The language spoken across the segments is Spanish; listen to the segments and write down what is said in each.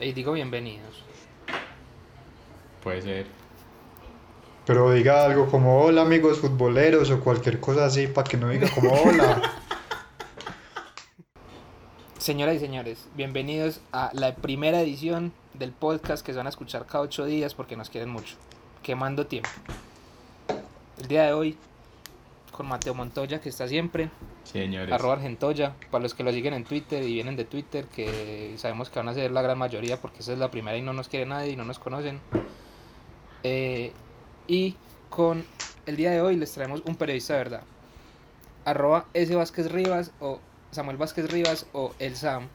Y digo bienvenidos. Puede ser. Pero diga algo como hola amigos futboleros o cualquier cosa así para que no diga como hola. Señoras y señores, bienvenidos a la primera edición del podcast que se van a escuchar cada ocho días porque nos quieren mucho. Quemando tiempo. El día de hoy, con Mateo Montoya, que está siempre, Señores. arroba Argentoya, para los que lo siguen en Twitter y vienen de Twitter, que sabemos que van a ser la gran mayoría porque esa es la primera y no nos quiere nadie y no nos conocen. Eh, y con el día de hoy les traemos un periodista de verdad. Arroba S. Vázquez Rivas o Samuel Vázquez Rivas o El Sam.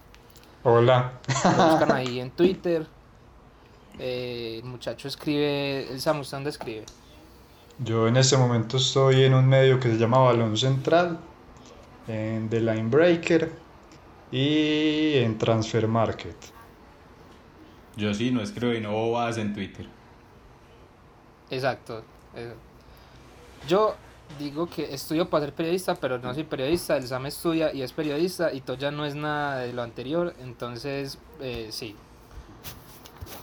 Hola. Lo buscan ahí en Twitter. Eh, el muchacho escribe, el Sam, ¿usted dónde escribe? Yo en este momento estoy en un medio que se llama Balón Central, en The Line Breaker y en Transfer Market. Yo sí, no escribo y no bobas en Twitter. Exacto. eso. Yo digo que estudio para ser periodista, pero no soy periodista. El Sam estudia y es periodista y Toya no es nada de lo anterior. Entonces, eh, sí.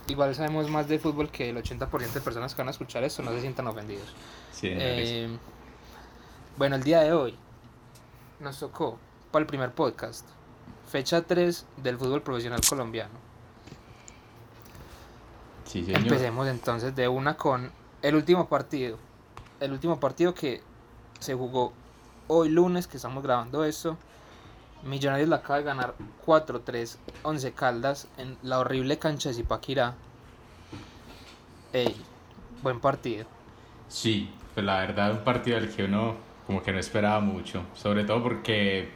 Igual sabemos más de fútbol que el 80% de personas que van a escuchar esto no se sientan ofendidos. Eh, bueno, el día de hoy nos tocó para el primer podcast. Fecha 3 del fútbol profesional colombiano. sí, señor. Empecemos entonces de una con el último partido. El último partido que se jugó hoy lunes, que estamos grabando esto. Millonarios la acaba de ganar 4-3 11 Caldas en la horrible cancha de Zipaquirá. Ey, buen partido. Sí, pues la verdad un partido del que uno como que no esperaba mucho, sobre todo porque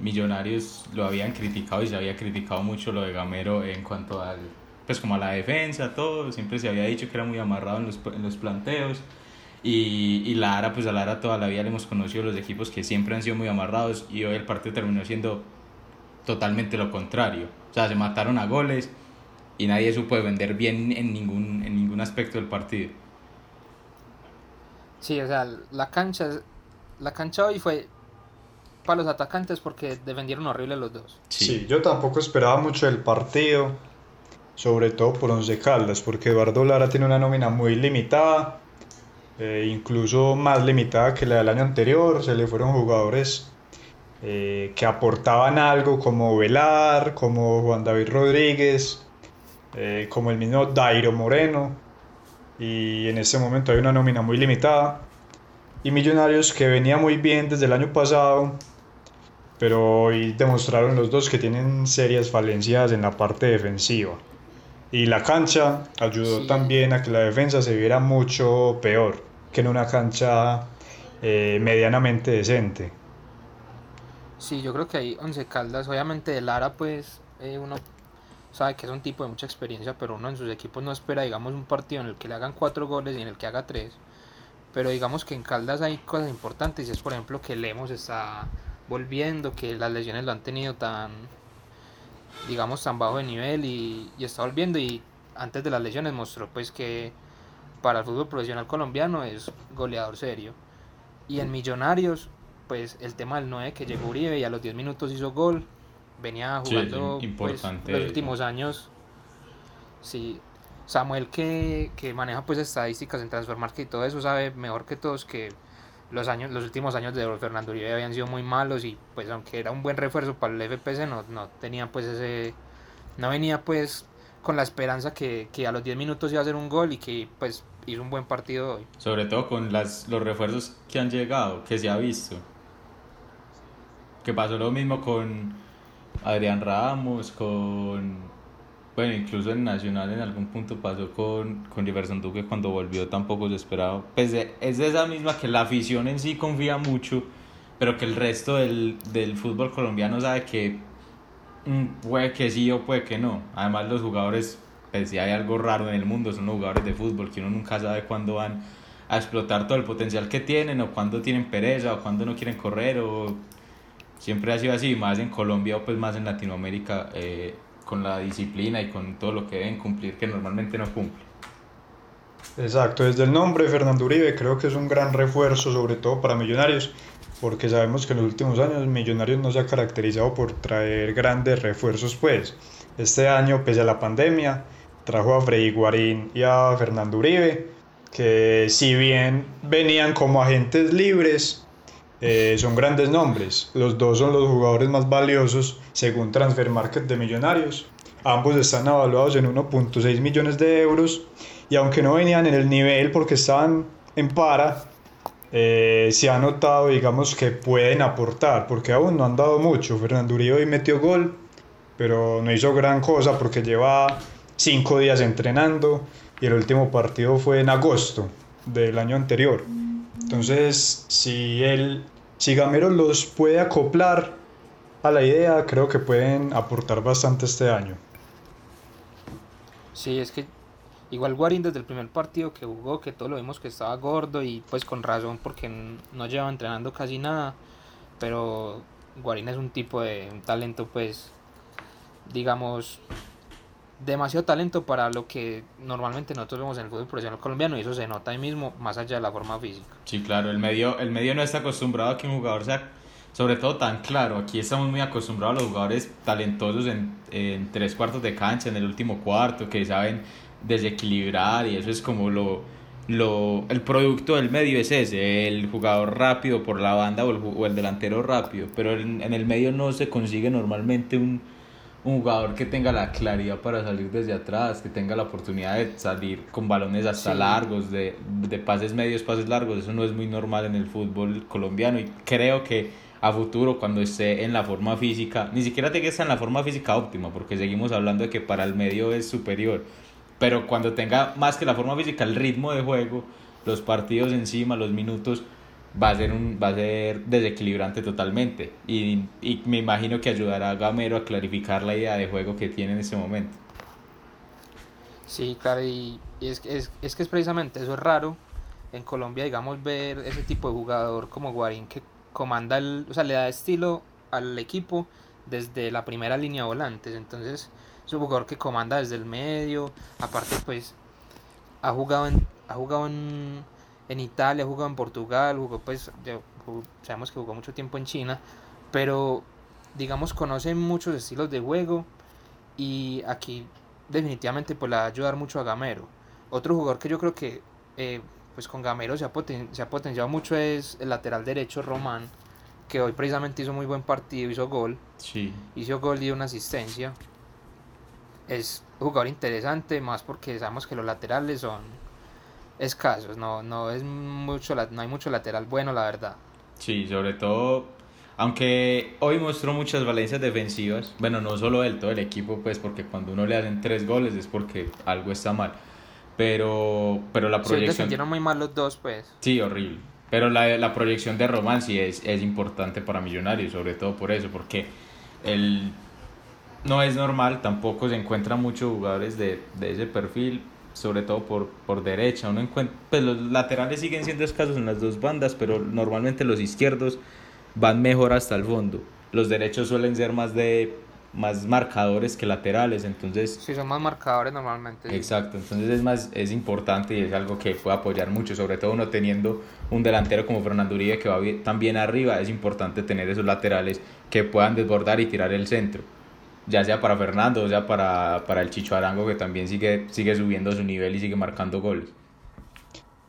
Millonarios lo habían criticado y se había criticado mucho lo de Gamero en cuanto al pues como a la defensa, todo, siempre se había dicho que era muy amarrado en los, en los planteos y, y Lara, pues a Lara toda la vida le hemos conocido los equipos que siempre han sido muy amarrados y hoy el partido terminó siendo totalmente lo contrario, o sea, se mataron a goles y nadie supo vender bien en ningún, en ningún aspecto del partido. Sí, o sea, la cancha, la cancha hoy fue para los atacantes porque defendieron horrible los dos. Sí. yo tampoco esperaba mucho del partido, sobre todo por Once Caldas, porque Eduardo Lara tiene una nómina muy limitada, eh, incluso más limitada que la del año anterior, se le fueron jugadores eh, que aportaban algo como Velar, como Juan David Rodríguez, eh, como el mismo Dairo Moreno, y en este momento hay una nómina muy limitada. Y Millonarios que venía muy bien desde el año pasado, pero hoy demostraron los dos que tienen serias falencias en la parte defensiva. Y la cancha ayudó Sí. también a que la defensa se viera mucho peor que en una cancha eh, medianamente decente. Sí, yo creo que hay 11 Caldas. Obviamente de Lara, pues eh, uno sabe que es un tipo de mucha experiencia, pero uno en sus equipos no espera, digamos, un partido en el que le hagan cuatro goles y en el que haga tres. Pero digamos que en Caldas hay cosas importantes y es, por ejemplo, que Lemos está volviendo, que las lesiones lo han tenido tan, digamos, tan bajo de nivel y, y está volviendo y antes de las lesiones mostró pues que para el fútbol profesional colombiano es goleador serio. Y en Millonarios, pues el tema del 9 que llegó Uribe y a los 10 minutos hizo gol. Venía Sí, jugando pues, los últimos años. Sí, Samuel que, que maneja pues estadísticas en Transfer Market y todo eso sabe mejor que todos que los años los últimos años de Fernando Uribe habían sido muy malos y pues aunque era un buen refuerzo para el FPC no, no tenía pues ese no venía pues con la esperanza que, que a los 10 minutos iba a hacer un gol y que pues hizo un buen partido hoy. Sobre todo con las, los refuerzos que han llegado, que se ha visto. Que pasó lo mismo con Adrián Ramos, con... Bueno, incluso en Nacional en algún punto pasó con, con Jefferson Duque cuando volvió tampoco se esperaba. Pues de- es de esa misma que la afición en sí confía mucho, pero que el resto del, del fútbol colombiano sabe que mm, puede que sí o puede que no. Además los jugadores, pues si hay algo raro en el mundo, son los jugadores de fútbol, que uno nunca sabe cuándo van a explotar todo el potencial que tienen, o cuándo tienen pereza, o cuándo no quieren correr, o siempre ha sido así, más en Colombia o pues más en Latinoamérica, eh, con la disciplina y con todo lo que deben cumplir, que normalmente no cumplen. Exacto, desde el nombre Fernando Uribe creo que es un gran refuerzo, sobre todo para Millonarios, porque sabemos que en los últimos años Millonarios no se ha caracterizado por traer grandes refuerzos, pues. Este año, pese a la pandemia, trajo a Freddy Guarín y a Fernando Uribe, que si bien venían como agentes libres, eh, son grandes nombres. Los dos son los jugadores más valiosos según Transfer Market de Millonarios. Ambos están evaluados en 1.6 millones de euros y aunque no venían en el nivel porque estaban en para, eh, se ha notado, digamos, que pueden aportar, porque aún no han dado mucho. Fernando Uribe metió gol, pero no hizo gran cosa porque lleva cinco días entrenando y el último partido fue en agosto del año anterior. Entonces, si él, si Gamero los puede acoplar a la idea, creo que pueden aportar bastante este año. Sí, es que igual Guarín desde el primer partido que jugó, que todo lo vimos que estaba gordo y pues con razón porque no lleva entrenando casi nada, pero Guarín es un tipo de un talento pues digamos demasiado talento para lo que normalmente nosotros vemos en el fútbol profesional colombiano y eso se nota ahí mismo más allá de la forma física. Sí, claro, el medio, el medio no está acostumbrado a que un jugador sea sobre todo tan claro. Aquí estamos muy acostumbrados a los jugadores talentosos en, en tres cuartos de cancha, en el último cuarto, que saben desequilibrar y eso es como lo, lo el producto del medio es ese, el jugador rápido por la banda o el, o el delantero rápido, pero en, en, el medio no se consigue normalmente un, un jugador que tenga la claridad para salir desde atrás, que tenga la oportunidad de salir con balones hasta sí. largos, de, de pases medios, pases largos, eso no es muy normal en el fútbol colombiano y creo que a futuro cuando esté en la forma física, ni siquiera te que estar en la forma física óptima, porque seguimos hablando de que para el medio es superior, pero cuando tenga más que la forma física, el ritmo de juego, los partidos encima, los minutos, va a ser, un, va a ser desequilibrante totalmente. Y, y me imagino que ayudará a Gamero a clarificar la idea de juego que tiene en ese momento. Sí, claro, y, es, es, es que es precisamente eso es raro en Colombia, digamos, ver ese tipo de jugador como Guarín que comanda el, o sea, le da estilo al equipo desde la primera línea volantes. Entonces, es un jugador que comanda desde el medio. Aparte, pues, ha jugado en, ha jugado en, en Italia, jugado en Portugal, jugó, pues, ya, sabemos que jugó mucho tiempo en China, pero, digamos, conoce muchos estilos de juego y aquí definitivamente pues le va a ayudar mucho a Gamero. Otro jugador que yo creo que eh, pues con Gamero se ha, se ha potenciado mucho es el lateral derecho Román, que hoy precisamente hizo muy buen partido, hizo gol. Sí. Hizo gol y una asistencia. Es un jugador interesante, más porque sabemos que los laterales son escasos, no, no, es mucho, no hay mucho lateral bueno, la verdad. Sí, sobre todo, aunque hoy mostró muchas valencias defensivas, bueno, no solo él, todo el equipo, pues porque cuando uno le hacen tres goles es porque algo está mal pero, pero la proyección... Sí, muy mal los dos, pues. Sí, horrible. Pero la, la proyección de Román sí es, es importante para Millonarios, sobre todo por eso, porque él no es normal, tampoco se encuentran muchos jugadores de, de ese perfil, sobre todo por, por derecha. Uno encuentra, pues los laterales siguen siendo escasos en las dos bandas, pero normalmente los izquierdos van mejor hasta el fondo. Los derechos suelen ser más de más marcadores que laterales, entonces... Sí, son más marcadores normalmente. Sí. Exacto, entonces es más, es importante y es algo que puede apoyar mucho, sobre todo uno teniendo un delantero como Fernando Uribe que va bien arriba, es importante tener esos laterales que puedan desbordar y tirar el centro, ya sea para Fernando o sea para, para el Chicho Arango que también sigue, sigue subiendo su nivel y sigue marcando goles.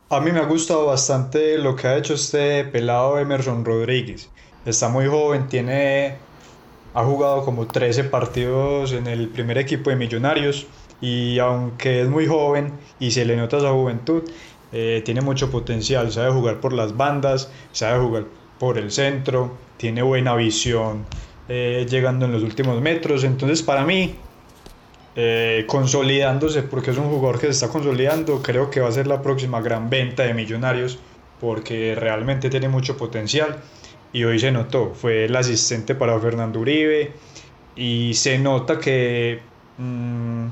A mí me ha gustado bastante lo que ha hecho este pelado Emerson Rodríguez. Está muy joven, tiene ha jugado como 13 partidos en el primer equipo de Millonarios y aunque es muy joven y se le nota esa juventud, eh, tiene mucho potencial, sabe jugar por las bandas, sabe jugar por el centro, tiene buena visión eh, llegando en los últimos metros, entonces para mí, eh, consolidándose, porque es un jugador que se está consolidando, creo que va a ser la próxima gran venta de Millonarios, porque realmente tiene mucho potencial y hoy se notó, fue el asistente para Fernando Uribe y se nota que mmm,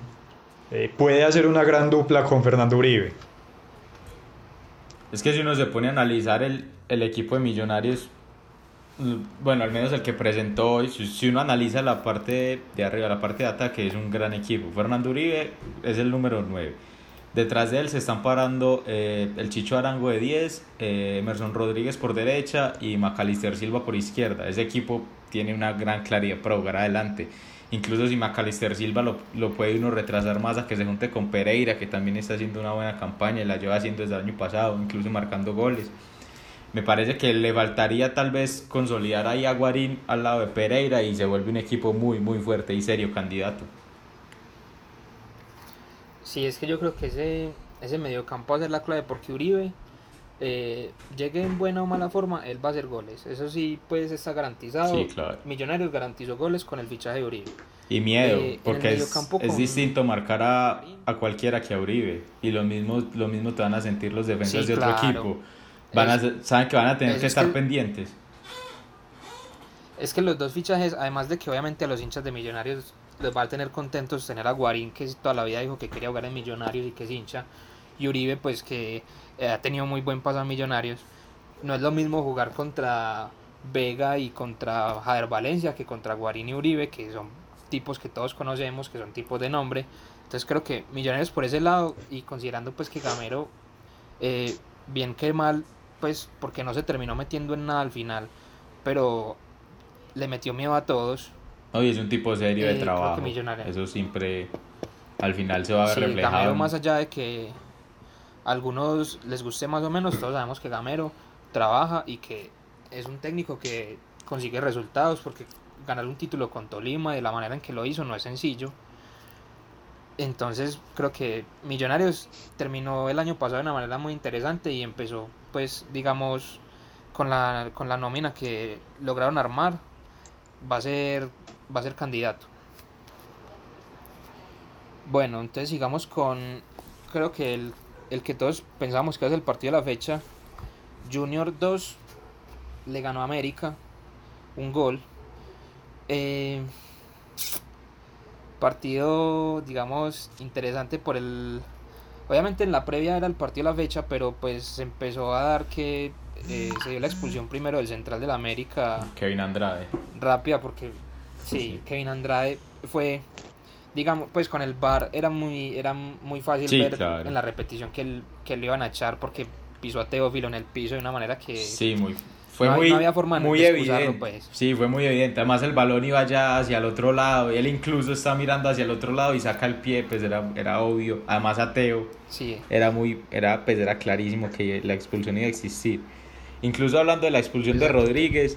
eh, puede hacer una gran dupla con Fernando Uribe. Es que si uno se pone a analizar el, el equipo de Millonarios, bueno, al menos el que presentó hoy, si, uno analiza la parte de arriba, la parte de ataque, es un gran equipo. Fernando Uribe es el número 9. Detrás de él se están parando eh, el Chicho Arango de 10, eh, Emerson Rodríguez por derecha y Macalister Silva por izquierda. Ese equipo tiene una gran claridad para jugar adelante. Incluso si Macalister Silva lo, lo puede uno retrasar más a que se junte con Pereira, que también está haciendo una buena campaña y la lleva haciendo desde el año pasado, incluso marcando goles. Me parece que le faltaría tal vez consolidar ahí a Guarín al lado de Pereira y se vuelve un equipo muy, muy fuerte y serio candidato. Sí, es que yo creo que ese, ese mediocampo va a ser la clave porque Uribe, eh, llegue en buena o mala forma, él va a hacer goles. Eso sí, pues está garantizado. Sí, claro. Millonarios garantizó goles con el fichaje de Uribe. Y miedo, Eh, porque es, es distinto marcar a, a cualquiera que a Uribe. Y lo mismo, lo mismo te van a sentir los defensas Sí, de otro claro. equipo. Van a, Es- saben que van a tener es que estar que- pendientes. Es que los dos fichajes, además de que obviamente a los hinchas de Millonarios les va a tener contentos tener a Guarín, que toda la vida dijo que quería jugar en Millonarios y que es hincha, y Uribe, pues que eh, ha tenido muy buen paso a Millonarios. No es lo mismo jugar contra Vega y contra Jader Valencia que contra Guarín y Uribe, que son tipos que todos conocemos, que son tipos de nombre. Entonces creo que Millonarios por ese lado, y considerando pues que Gamero, eh, bien que mal, pues porque no se terminó metiendo en nada al final, pero le metió miedo a todos. Oye, es un tipo serio Eh, de que trabajo. Eso siempre al final se va a ver Sí, reflejado. Gamero más allá de que a algunos les guste más o menos, todos sabemos que Gamero trabaja y que es un técnico que consigue resultados porque ganar un título con Tolima de la manera en que lo hizo no es sencillo. Entonces creo que Millonarios terminó el año pasado de una manera muy interesante y empezó pues digamos con la, con la nómina que lograron armar va a ser va a ser candidato. Bueno, entonces sigamos con creo que el, el que todos pensábamos que es el partido de la fecha. Junior 2 le ganó a América un gol. Eh, partido, digamos, interesante por el... Obviamente en la previa era el partido de la fecha, pero pues se empezó a dar que eh, se dio la expulsión primero del central de la América Kevin Andrade. rápida porque sí, Sí. Kevin Andrade fue digamos pues con el VAR era muy era muy fácil Sí, ver claro. en la repetición que, el, que le iban a echar porque pisó a Teófilo en el piso de una manera que Sí, muy. Fue No muy, no había forma de muy excusarlo, evidente. pues. Sí, fue muy evidente. Además, el balón iba ya hacia el otro lado. Y él incluso está mirando hacia el otro lado y saca el pie. Pues era, era obvio. Además, ateo. sí Era muy. Era, pues era clarísimo que la expulsión iba a existir. Incluso hablando de la expulsión de Exacto. Rodríguez.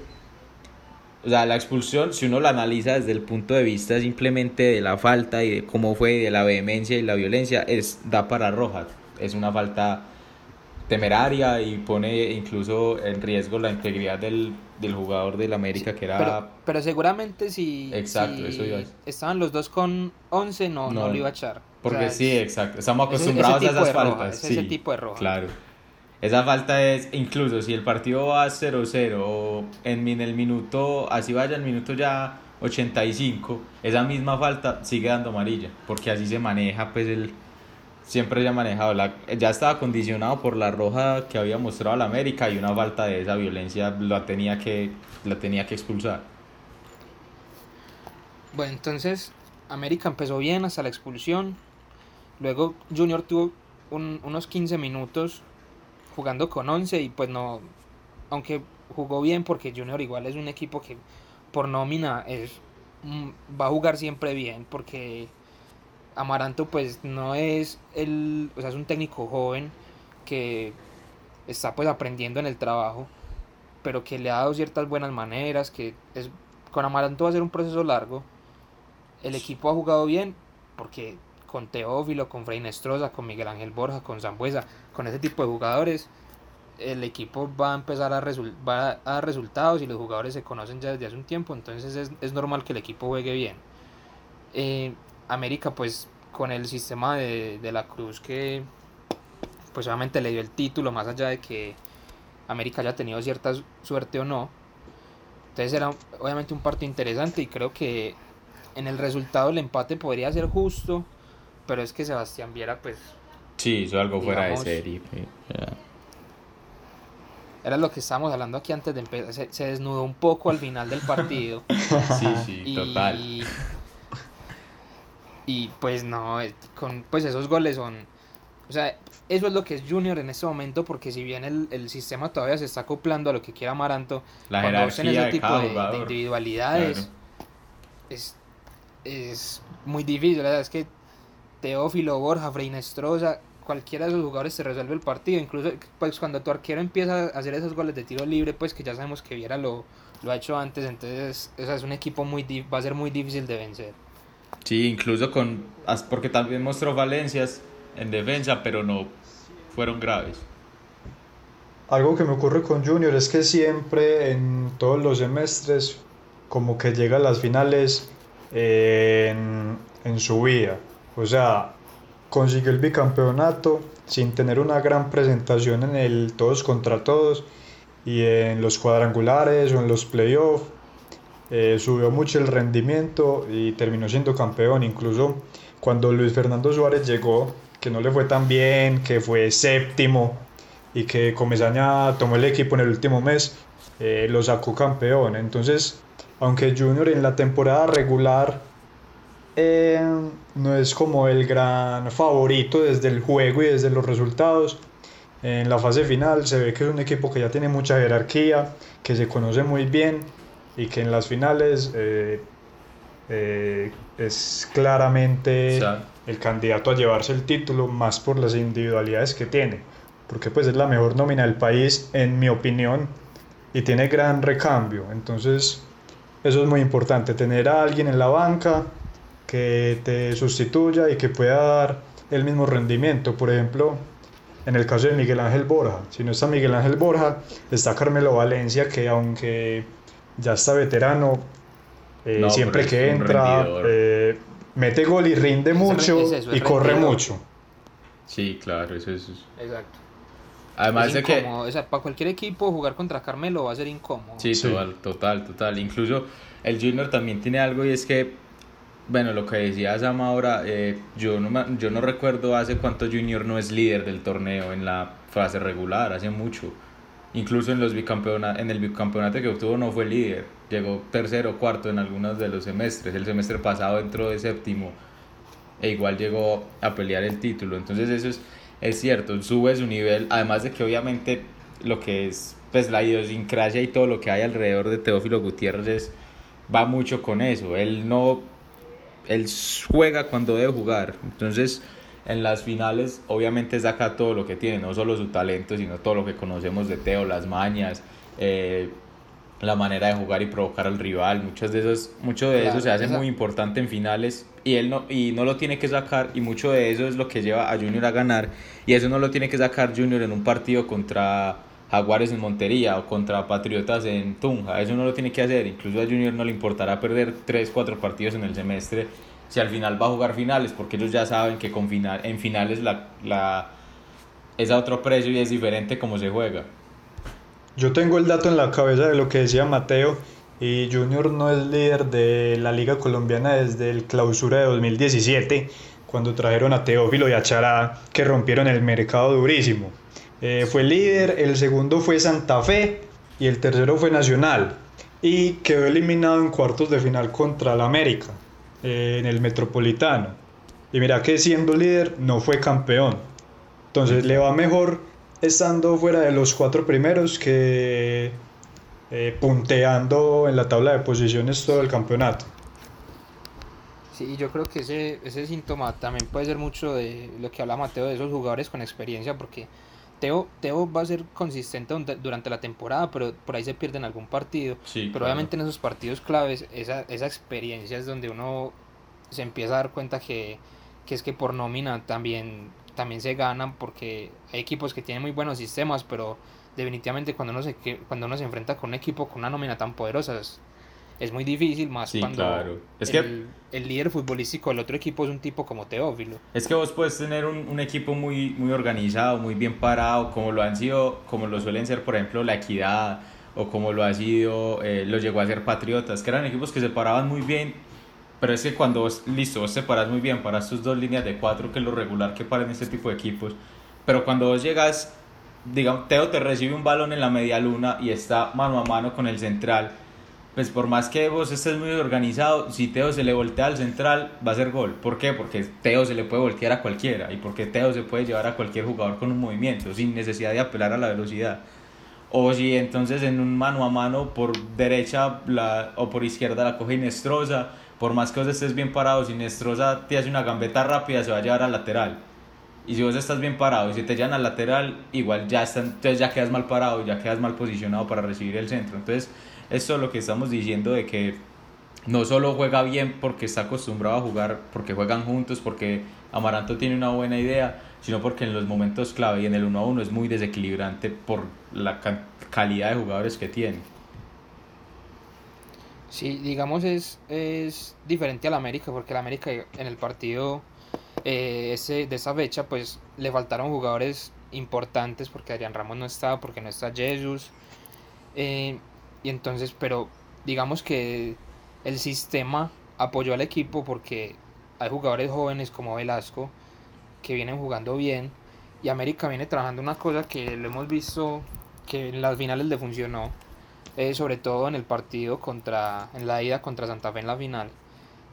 O sea, la expulsión, si uno la analiza desde el punto de vista simplemente de la falta y de cómo fue, de la vehemencia y la violencia, es da para roja. Es una falta temeraria y pone incluso en riesgo la integridad del, del jugador del América que era... pero, pero seguramente si, Exacto, si eso iba a estaban los dos con 11 no, no, No, lo iba a echar O porque sea, sí, exacto. Estamos ese- ese acostumbrados a esas roja, faltas. es sí, ese tipo de roja. Claro. Esa falta es, incluso si el partido va 0-0 o en, en el minuto, así vaya el minuto ya 85, esa misma falta sigue dando amarilla, porque así se maneja, pues el siempre ya manejado, la, ya estaba condicionado por la roja que había mostrado la América y una falta de esa violencia la tenía que, la tenía que expulsar. Bueno, entonces América empezó bien hasta la expulsión. Luego Junior tuvo un- unos 15 minutos jugando con 11 y pues no, aunque jugó bien porque Junior igual es un equipo que por nómina es, mm, va a jugar siempre bien porque Amaranto pues no es el, o sea, es un técnico joven que está pues aprendiendo en el trabajo, pero que le ha dado ciertas buenas maneras, que es con Amaranto va a ser un proceso largo. El equipo ha jugado bien porque con Teófilo, con Frei Nestroza, con Miguel Ángel Borja, con Zambuesa, con ese tipo de jugadores, el equipo va a empezar a, va a dar resultados y los jugadores se conocen ya desde hace un tiempo, entonces es, es normal que el equipo juegue bien. Eh, América pues con el sistema de, de la Cruz que pues obviamente le dio el título más allá de que América haya tenido cierta su- suerte o no. Entonces era obviamente un partido interesante y creo que en el resultado el empate podría ser justo, pero es que Sebastián Viera pues Sí, hizo algo fuera de serie. era lo que estábamos hablando aquí antes de empezar, se, se desnudó un poco al final del partido. Sí, sí, y, total. Y pues no, con, pues esos goles son O sea, eso es lo que es Junior en este momento, porque si bien el, el sistema todavía se está acoplando a lo que quiera Amaranto, La cuando jerarquía ese de tipo de, individualidades, Claro. es, es muy difícil. La verdad es que Teófilo, Borja, Freinestrosa, cualquiera de esos jugadores te resuelve el partido. Incluso pues cuando tu arquero empieza a hacer esos goles de tiro libre, pues que ya sabemos que Viera lo, lo ha hecho antes, entonces o sea, es un equipo muy va a ser muy difícil de vencer. Sí, incluso con. Porque también mostró falencias en defensa, pero no fueron graves. Algo que me ocurre con Junior es que siempre en todos los semestres como que llega a las finales eh, en, en su vida. O sea, consiguió el bicampeonato sin tener una gran presentación en el todos contra todos y en los cuadrangulares o en los playoffs. Eh, subió mucho el rendimiento y terminó siendo campeón. Incluso cuando Luis Fernando Suárez llegó, que no le fue tan bien, que fue séptimo y que Comesaña tomó el equipo en el último mes, eh, lo sacó campeón. Entonces, aunque Junior en la temporada regular eh, no es como el gran favorito desde el juego y desde los resultados, en la fase final se ve que es un equipo que ya tiene mucha jerarquía, que se conoce muy bien y que en las finales eh, eh, es claramente O sea, el candidato a llevarse el título más por las individualidades que tiene, porque pues es la mejor nómina del país en mi opinión y tiene gran recambio, entonces eso es muy importante, tener a alguien en la banca que te sustituya y que pueda dar el mismo rendimiento, por ejemplo, en el caso de Miguel Ángel Borja, si no está Miguel Ángel Borja, está Carmelo Valencia que aunque ya está veterano, eh, No, siempre que entra eh, mete gol y rinde Es- mucho es eso, es y corre rendidor. mucho. sí, claro, eso es. Exacto. Además es de que. o sea, para cualquier equipo jugar contra Carmelo va a ser incómodo. Sí, Sí. Total, total, total. Incluso el Junior también tiene algo y es que, bueno, lo que decía Sam ahora, eh, yo, no, me- yo no recuerdo hace cuánto Junior no es líder del torneo en la fase regular, hace mucho. Incluso en, los en el bicampeonato que obtuvo no fue líder, llegó tercero o cuarto en algunos de los semestres. El semestre pasado entró de séptimo e igual llegó a pelear el título. Entonces eso es, es cierto, sube su nivel, además de que obviamente lo que es pues la idiosincrasia y todo lo que hay alrededor de Teófilo Gutiérrez va mucho con eso. Él no él juega cuando debe jugar. Entonces, en las finales obviamente saca todo lo que tiene, no solo su talento, sino todo lo que conocemos de Teo, las mañas, eh, la manera de jugar y provocar al rival, muchos de esos, mucho de Claro, eso se hace esa- muy importante en finales y él no y no lo tiene que sacar y mucho de eso es lo que lleva a Junior a ganar y eso no lo tiene que sacar Junior en un partido contra Jaguares en Montería o contra Patriotas en Tunja, eso no lo tiene que hacer, incluso a Junior no le importará perder 3, 4 partidos en el semestre si al final va a jugar finales, porque ellos ya saben que con final, en finales la, la, es a otro precio y es diferente como se juega. Yo tengo el dato en la cabeza de lo que decía Mateo y Junior no es líder de la Liga Colombiana desde el clausura de 2017, cuando trajeron a Teófilo y a Chará que rompieron el mercado durísimo. Eh, fue líder, el segundo fue Santa Fe y el tercero fue Nacional y quedó eliminado en cuartos de final contra el América en el Metropolitano. Y mira que siendo líder no fue campeón. Entonces le va mejor estando fuera de los cuatro primeros que eh, punteando en la tabla de posiciones todo el campeonato. Sí, yo creo que ese, ese síntoma también puede ser mucho de lo que habla Mateo de esos jugadores con experiencia, porque Teo, Teo va a ser consistente durante la temporada, pero por ahí se pierde en algún partido. Sí, Pero claro. obviamente en esos partidos claves, esa, esa experiencia es donde uno se empieza a dar cuenta que, que es que por nómina también, también se ganan, porque hay equipos que tienen muy buenos sistemas, pero definitivamente cuando uno se, que- cuando uno se enfrenta con un equipo con una nómina tan poderosa es, es muy difícil, más Sí, cuando claro. Es que- el, el líder futbolístico del otro equipo es un tipo como Teófilo. Es que vos puedes tener un, un equipo muy, muy organizado, muy bien parado, como lo han sido, como lo suelen ser, por ejemplo, la Equidad, o como lo ha sido, eh, lo llegó a ser Patriotas, que eran equipos que se paraban muy bien, pero es que cuando vos, listo, vos te paras muy bien, paras tus dos líneas de cuatro, que es lo regular que paren este tipo de equipos, pero cuando vos llegas, digamos, Teo te recibe un balón en la media luna y está mano a mano con el central, pues por más que vos estés muy organizado, si Teo se le voltea al central, va a ser gol. ¿Por qué? Porque Teo se le puede voltear a cualquiera y porque Teo se puede llevar a cualquier jugador con un movimiento, sin necesidad de apelar a la velocidad. O si entonces en un mano a mano por derecha la, o por izquierda la coge Inestrosa, por más que vos estés bien parado, si Inestrosa te hace una gambeta rápida, se va a llevar al lateral. Y si vos estás bien parado y se te llevan al lateral, igual ya, están, entonces ya quedas mal parado, ya quedas mal posicionado para recibir el centro. Entonces, esto es lo que estamos diciendo de que no solo juega bien porque está acostumbrado a jugar, porque juegan juntos, porque Amaranto tiene una buena idea, sino porque en los momentos clave y en el 1 a 1 es muy desequilibrante por la calidad de jugadores que tiene. Sí, digamos es, es diferente al América, porque el América en el partido eh, ese, de esa fecha pues le faltaron jugadores importantes porque Adrián Ramos no estaba, porque no está Jesús. Eh, y entonces, pero digamos que el sistema apoyó al equipo porque hay jugadores jóvenes como Velasco que vienen jugando bien y América viene trabajando una cosa que lo hemos visto que en las finales le funcionó, eh, sobre todo en el partido contra, en la ida contra Santa Fe en la final,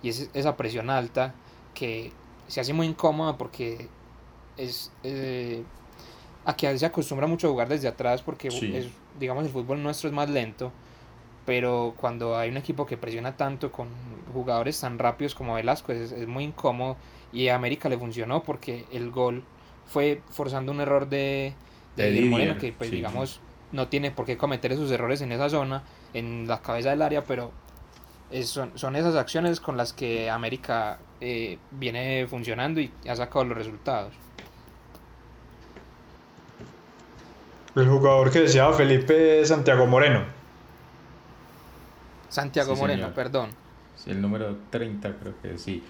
y es esa presión alta que se hace muy incómoda porque es eh, aquí se acostumbra mucho a jugar desde atrás porque digamos el fútbol nuestro es más lento pero cuando hay un equipo que presiona tanto con jugadores tan rápidos como Velasco es, es muy incómodo y a América le funcionó porque el gol fue forzando un error de, de, Moreno que pues digamos no tiene por qué cometer esos errores en esa zona en la cabeza del área pero son, son, esas acciones con las que América eh, viene funcionando y ha sacado los resultados. El jugador que decía Felipe Santiago Moreno. Santiago Moreno, perdón. Sí, el número 30 creo que sí.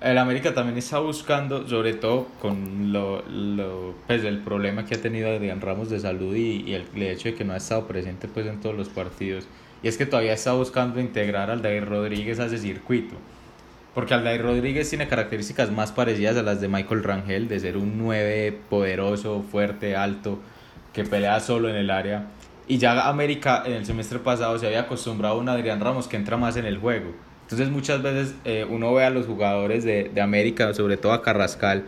El América también está buscando, sobre todo con lo, lo, pues, el problema que ha tenido Adrián Ramos de salud y, y, el, hecho de que no ha estado presente pues, en todos los partidos. Y es que todavía está buscando integrar al David Rodríguez a ese circuito. Porque Aldair Rodríguez tiene características más parecidas a las de Michael Rangel, de ser un 9 poderoso, fuerte, alto, que pelea solo en el área. Y ya América en el semestre pasado se había acostumbrado a un Adrián Ramos que entra más en el juego. Entonces muchas veces eh, uno ve a los jugadores de, de, América, sobre todo a Carrascal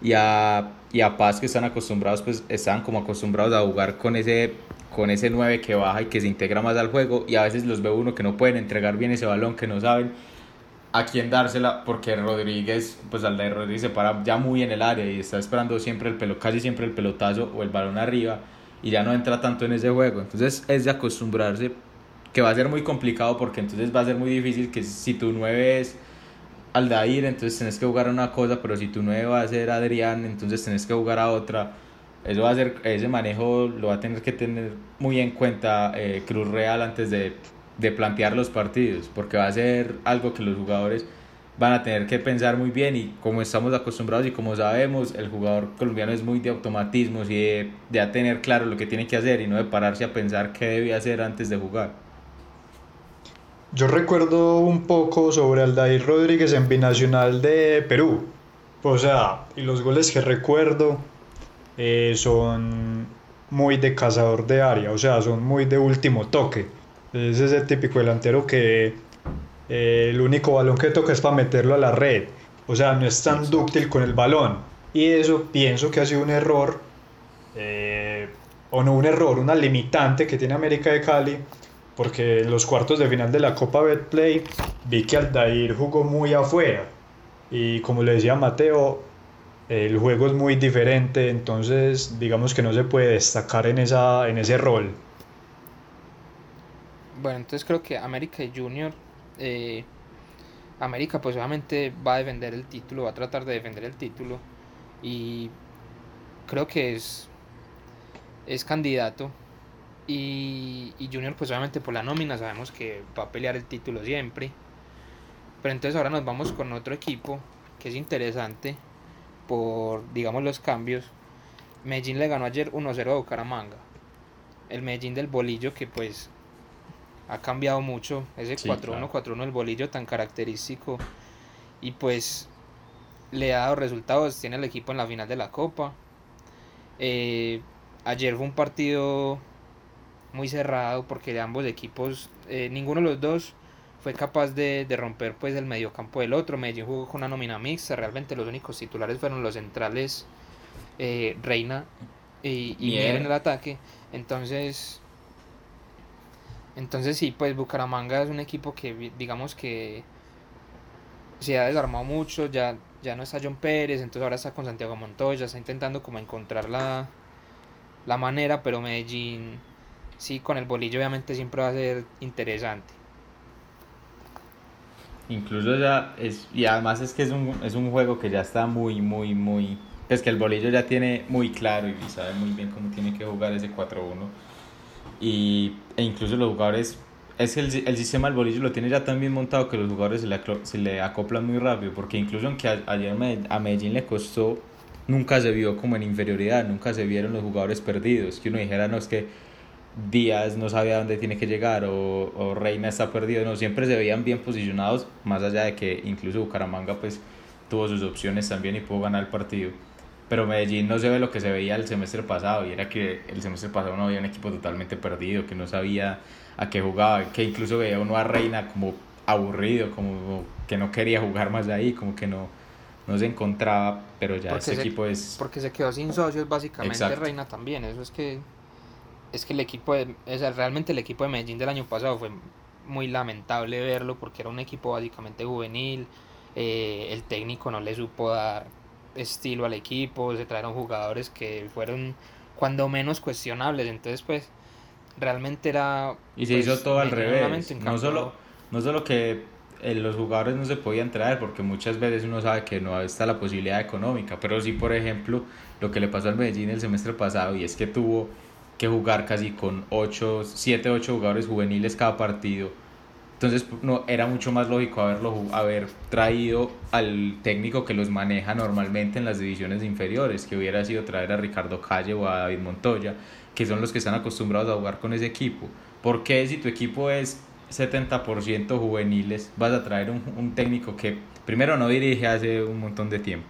y a, y a Paz que están acostumbrados, pues están como acostumbrados a jugar con ese, con ese 9 que baja y que se integra más al juego y a veces los ve uno que no pueden entregar bien ese balón, que no saben a quién dársela porque Rodríguez, pues al de Rodríguez se para ya muy en el área y está esperando siempre el pelo, casi siempre el pelotazo o el balón arriba y ya no entra tanto en ese juego. Entonces es de acostumbrarse que va a ser muy complicado porque entonces va a ser muy difícil que si tu 9 es Aldair, entonces tenés que jugar a una cosa, pero si tu 9 va a ser Adrián, entonces tenés que jugar a otra. Eso va a ser, ese manejo lo va a tener que tener muy en cuenta eh, Cruz Real antes de de plantear los partidos, porque va a ser algo que los jugadores van a tener que pensar muy bien y como estamos acostumbrados y como sabemos, el jugador colombiano es muy de automatismos y de, de tener claro lo que tiene que hacer y no de pararse a pensar qué debe hacer antes de jugar. Yo recuerdo un poco sobre Aldair Rodríguez en Binacional de Perú. O sea, y los goles que recuerdo eh, son muy de cazador de área, o sea, son muy de último toque es ese típico delantero que eh, el único balón que toca es para meterlo a la red. O sea, no es tan dúctil con el balón. Y eso pienso que ha sido un error, eh, o no un error, una limitante que tiene América de Cali, porque en los cuartos de final de la Copa Betplay vi que Aldair jugó muy afuera. Y como le decía Mateo, el juego es muy diferente, entonces digamos que no se puede destacar en, esa, en ese rol. Bueno, entonces creo que América Junior. Eh, América, pues obviamente va a defender el título, va a tratar de defender el título. Y creo que es, es candidato. Y, y Junior, pues obviamente por la nómina sabemos que va a pelear el título siempre. Pero entonces ahora nos vamos con otro equipo que es interesante por, digamos, los cambios. Medellín le ganó ayer 1-0 a Bucaramanga. El Medellín del bolillo que pues ha cambiado mucho, ese 4-1, 4-1 el bolillo tan característico y pues le ha dado resultados, tiene el equipo en la final de la Copa. Eh, ayer fue un partido muy cerrado porque de ambos equipos, eh, ninguno de los dos fue capaz de, romper pues el mediocampo del otro. Medellín jugó con una nómina mixta, realmente los únicos titulares fueron los centrales eh, Reina y, y en el ataque. Entonces, entonces sí, pues Bucaramanga es un equipo que digamos que se ha desarmado mucho, ya, ya no está John Pérez, entonces ahora está con Santiago Montoya, está intentando como encontrar la, la manera, pero Medellín sí con el bolillo obviamente siempre va a ser interesante. Incluso ya es, y además es que es un, es un juego que ya está muy, muy, muy, es que el bolillo ya tiene muy claro y sabe muy bien cómo tiene que jugar ese 4-1 y, e incluso los jugadores es que el, el, sistema del bolillo lo tiene ya tan bien montado que los jugadores se le, se le acoplan muy rápido, porque incluso aunque ayer a Medellín le costó, nunca se vio como en inferioridad, nunca se vieron los jugadores perdidos, que uno dijera, no, es que Díaz no sabía dónde tiene que llegar o, o, Reina está perdido, no, siempre se veían bien posicionados, más allá de que incluso Bucaramanga pues tuvo sus opciones también y pudo ganar el partido. Pero Medellín no se ve lo que se veía el semestre pasado, y era que el semestre pasado no había un equipo totalmente perdido, que no sabía a qué jugaba, que incluso veía uno a Reina como aburrido, como que no quería jugar más ahí, como que no, no se encontraba, pero ya ese equipo es... Porque se quedó sin socios básicamente Reina también, eso es que es que el equipo de, realmente el equipo de Medellín del año pasado fue muy lamentable verlo porque era un equipo básicamente juvenil, eh, el técnico no le supo dar estilo al equipo, se trajeron jugadores que fueron cuando menos cuestionables, entonces pues realmente era... Y se hizo pues, todo al revés, no solo, no solo que eh, los jugadores no se podían traer porque muchas veces uno sabe que no está la posibilidad económica, pero sí por ejemplo lo que le pasó al Medellín el semestre pasado y es que tuvo que jugar casi con 8, 7, 8 jugadores juveniles cada partido. Entonces no, era mucho más lógico haberlo, haber traído al técnico que los maneja normalmente en las divisiones inferiores, que hubiera sido traer a Ricardo Calle o a David Montoya, que son los que están acostumbrados a jugar con ese equipo. porque si tu equipo es 70% juveniles, vas a traer un, un, técnico que primero no dirige hace un montón de tiempo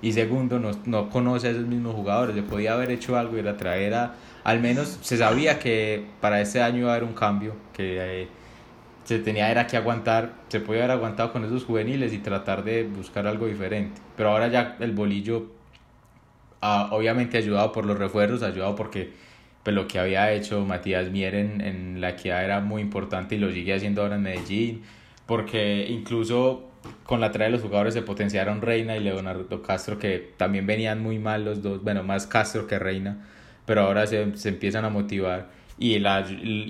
y segundo no, no conoce a esos mismos jugadores? Se podía haber hecho algo y era traer a, al menos se sabía que para este año iba a haber un cambio, que eh, se tenía era que aguantar, se podía haber aguantado con esos juveniles y tratar de buscar algo diferente. Pero ahora ya el bolillo, ah, obviamente ayudado por los refuerzos, ayudado porque pues, lo que había hecho Matías Mier en, en la equidad era muy importante y lo sigue haciendo ahora en Medellín, porque incluso con la trae de los jugadores se potenciaron Reina y Leonardo Castro, que también venían muy mal los dos, bueno, más Castro que Reina pero ahora se, se empiezan a motivar y el,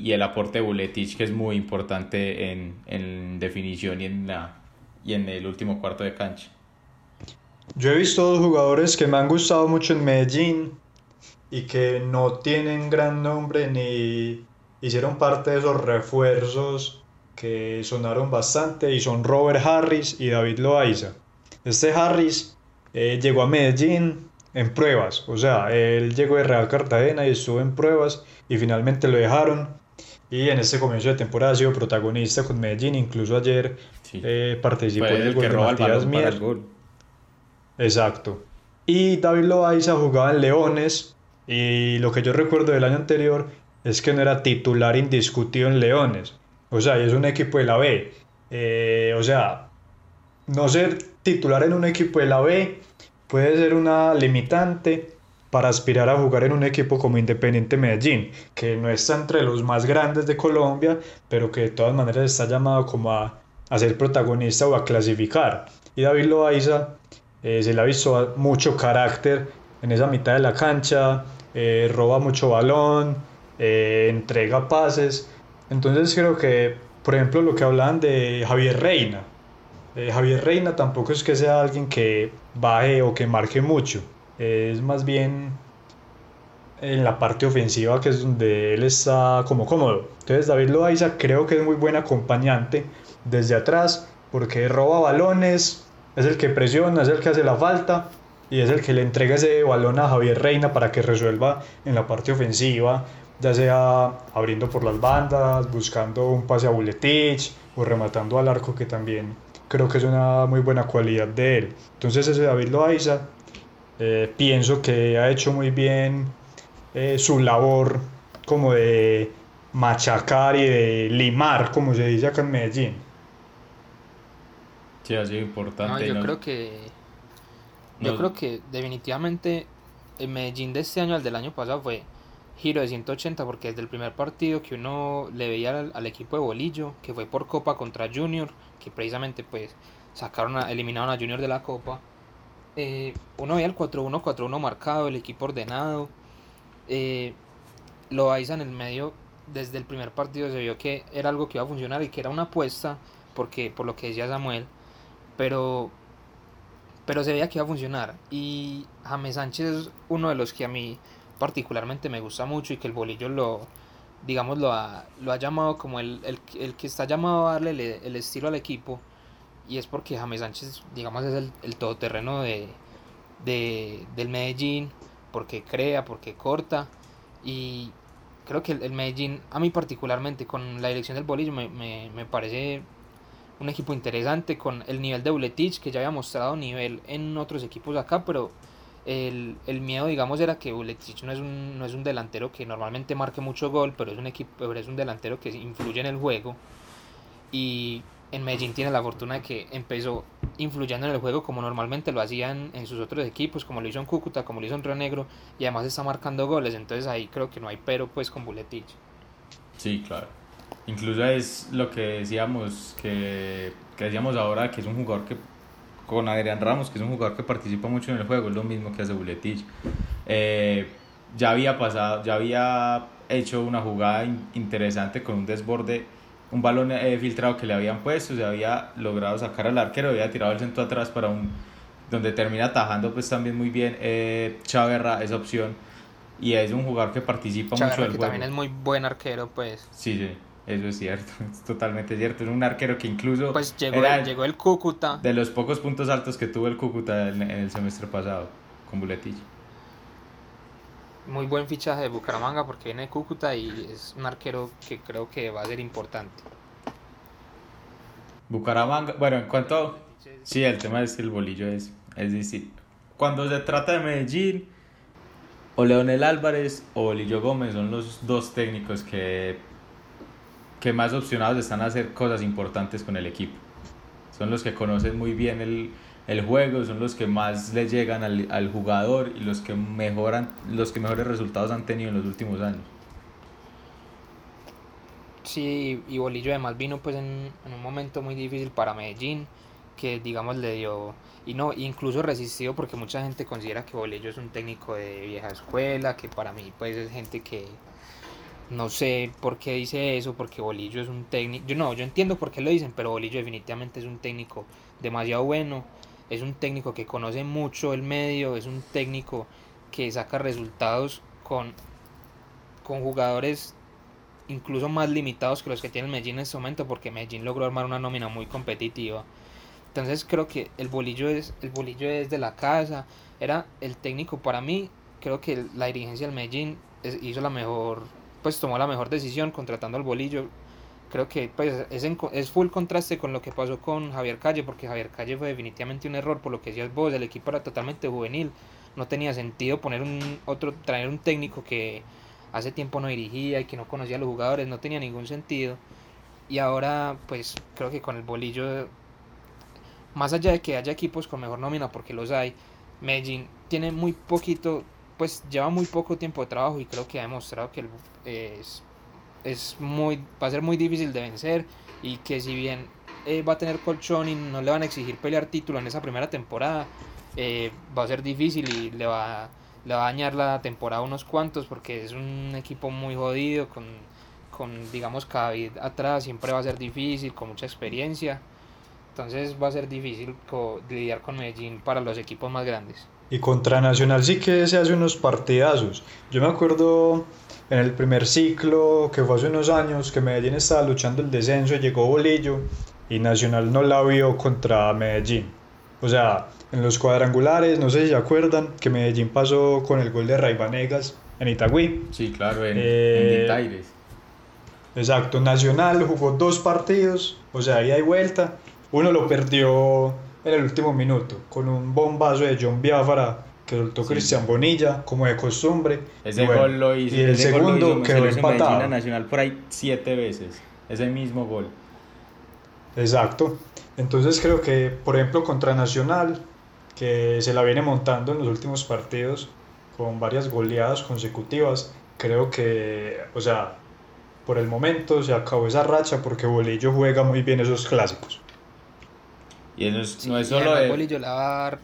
y el aporte de Buletich que es muy importante en, en definición y en, la, y en el último cuarto de cancha. Yo he visto dos jugadores que me han gustado mucho en Medellín y que no tienen gran nombre ni hicieron parte de esos refuerzos que sonaron bastante y son Robert Harris y David Loaiza. Este Harris eh, llegó a Medellín en pruebas. O sea, él llegó de Real Cartagena y estuvo en pruebas y finalmente lo dejaron. Y en este comienzo de temporada ha sido protagonista con Medellín. Incluso ayer eh, participó en el, gol de Matías Mier. Exacto. Y David Loaiza jugaba en Leones. Y lo que yo recuerdo del año anterior es que no era titular indiscutido en Leones. O sea, es un equipo de la B. Eh, o sea, no ser titular en un equipo de la B puede ser una limitante para aspirar a jugar en un equipo como Independiente Medellín, que no está entre los más grandes de Colombia, pero que de todas maneras está llamado como a, a ser protagonista o a clasificar. Y David Loaiza eh, se le ha visto mucho carácter en esa mitad de la cancha, eh, roba mucho balón, eh, entrega pases. Entonces creo que, por ejemplo, lo que hablaban de Javier Reina, eh, Javier Reina tampoco es que sea alguien que baje o que marque mucho. es más bien en la parte ofensiva que es donde él está como cómodo. Entonces David Loaiza creo que es muy buen acompañante desde atrás porque roba balones, es el que presiona, es el que hace la falta y es el que le entrega ese balón a Javier Reina para que resuelva en la parte ofensiva, ya sea abriendo por las bandas, buscando un pase a Buletich o rematando al arco que también creo que es una muy buena cualidad de él. Entonces ese David Loaiza, eh, pienso que ha hecho muy bien eh, su labor como de machacar y de limar, como se dice acá en Medellín. Sí, ha sido importante. No, yo ¿no? creo que. Yo No. creo que definitivamente el Medellín de este año al del año pasado fue giro de 180 porque desde el primer partido que uno le veía al, equipo de Bolillo, que fue por Copa contra Junior, que precisamente pues sacaron a, eliminaron a Junior de la Copa, eh, uno veía el 4-1, 4-1 marcado, el equipo ordenado, eh, Loaiza en el medio, desde el primer partido se vio que era algo que iba a funcionar y que era una apuesta, porque por lo que decía Samuel, pero pero se veía que iba a funcionar. Y James Sánchez es uno de los que a mí particularmente me gusta mucho y que el bolillo lo, digamos, lo ha, lo ha llamado como el, el, el que está llamado a darle el, el estilo al equipo. Y es porque James Sánchez, digamos, es el, el todoterreno de, de, del Medellín, porque crea, porque corta. Y creo que el, el Medellín, a mí particularmente, con la dirección del bolillo, me, me, me parece un equipo interesante con el nivel de Buletich que ya había mostrado nivel en otros equipos acá, pero el, el miedo digamos era que Buletich no es un no es un delantero que normalmente marque mucho gol, pero es un equipo pero es un delantero que influye en el juego y en Medellín tiene la fortuna de que empezó influyendo en el juego como normalmente lo hacían en sus otros equipos, como lo hizo en Cúcuta, como lo hizo en Río Negro y además está marcando goles, entonces ahí creo que no hay pero pues con Buletich. Sí, claro. Incluso es lo que decíamos, que, que decíamos ahora, que es un jugador que, con Adrián Ramos, que es un jugador que participa mucho en el juego, es lo mismo que hace Buletich. Eh, ya había pasado, ya había hecho una jugada in- interesante con un desborde, un balón eh, filtrado que le habían puesto, se había logrado sacar al arquero, había tirado el centro atrás para un, donde termina atajando pues también muy bien eh, Chaverra esa opción. Y es un jugador que participa mucho del que juego. también es muy buen arquero pues. Sí, sí, eso es cierto, es totalmente cierto. Es un arquero que incluso Pues llegó, era llegó el Cúcuta. de los pocos puntos altos que tuvo el Cúcuta en, en el semestre pasado con Buletich. Muy buen fichaje de Bucaramanga porque viene de Cúcuta y es un arquero que creo que va a ser importante. Bucaramanga, bueno, en cuanto... Sí, el tema es que el bolillo es, es distinto. Cuando se trata de Medellín, o Leonel Álvarez o Bolillo Gómez son los dos técnicos que, que más opcionados están a hacer cosas importantes con el equipo. Son los que conocen muy bien el, el juego, son los que más le llegan al, al jugador y los que mejoran, los que mejores resultados han tenido en los últimos años. Sí, y Bolillo además vino pues en, en un momento muy difícil para Medellín, que digamos le dio, y no, incluso resistió porque mucha gente considera que Bolillo es un técnico de vieja escuela, que para mí pues es gente que no sé por qué dice eso, porque Bolillo es un técnico, yo no, yo entiendo por qué lo dicen, pero Bolillo definitivamente es un técnico demasiado bueno, es un técnico que conoce mucho el medio, es un técnico que saca resultados con, con jugadores incluso más limitados que los que tiene el Medellín en este momento, porque Medellín logró armar una nómina muy competitiva. Entonces creo que el bolillo es el bolillo es de la casa, era el técnico para mí, creo que la dirigencia del Medellín hizo la mejor, pues tomó la mejor decisión contratando al bolillo. Creo que pues es, en es full contraste con lo que pasó con Javier Calle, porque Javier Calle fue definitivamente un error, por lo que decías vos, el equipo era totalmente juvenil, no tenía sentido poner un otro, traer un técnico que hace tiempo no dirigía y que no conocía a los jugadores, no tenía ningún sentido. Y ahora, pues creo que con el bolillo, más allá de que haya equipos con mejor nómina, porque los hay, Medellín tiene muy poquito, pues lleva muy poco tiempo de trabajo y creo que ha demostrado que es, es muy, va a ser muy difícil de vencer y que si bien eh, va a tener colchón y no le van a exigir pelear título en esa primera temporada, eh, va a ser difícil y le va, le va a dañar la temporada unos cuantos porque es un equipo muy jodido con, con digamos Cadavid atrás siempre va a ser difícil con mucha experiencia. Entonces va a ser difícil co- lidiar con Medellín para los equipos más grandes Y contra Nacional sí que se hace unos partidazos. Yo me acuerdo en el primer ciclo, que fue hace unos años, que Medellín estaba luchando el descenso, llegó Bolillo y Nacional no la vio contra Medellín. O sea, en los cuadrangulares, no sé si se acuerdan, que Medellín pasó con el gol de Ray Vanegas en Itagüí. Sí, claro, en, Eh, en. Exacto, Nacional jugó dos partidos, o sea, ida y vuelta. Uno lo perdió en el último minuto, con un bombazo de John Biafara que soltó Cristian Bonilla, como de costumbre. Ese bueno, gol lo hizo. y el ese gol lo segundo hizo- quedó empatado. Nacional por ahí siete veces. Ese mismo gol. Exacto. Entonces creo que, por ejemplo, contra Nacional, que se la viene montando en los últimos partidos con varias goleadas consecutivas, creo que, o sea, por el momento se acabó esa racha porque Bolillo juega muy bien esos clásicos. Y eso es- Sí, no es solo de. Bolillo le va a dar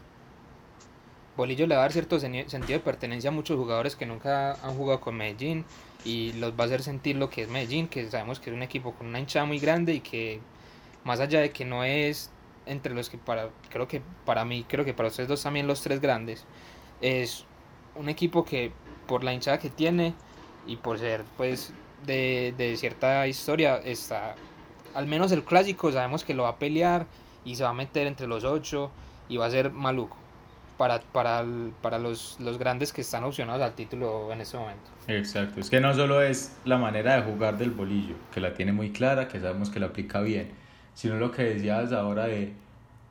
Bolillo le va a dar cierto sentido de pertenencia a muchos jugadores que nunca han jugado con Medellín y los va a hacer sentir lo que es Medellín, que sabemos que es un equipo con una hinchada muy grande y que más allá de que no es entre los que para creo que para mí, creo que para ustedes dos también los tres grandes, es un equipo que por la hinchada que tiene y por ser pues de, de cierta historia está al menos el clásico sabemos que lo va a pelear y se va a meter entre los ocho y va a ser maluco para, para, para los, los grandes que están opcionados al título en este momento. Exacto, es que no solo es la manera de jugar del bolillo, que la tiene muy clara, que sabemos que la aplica bien, sino lo que decías ahora de,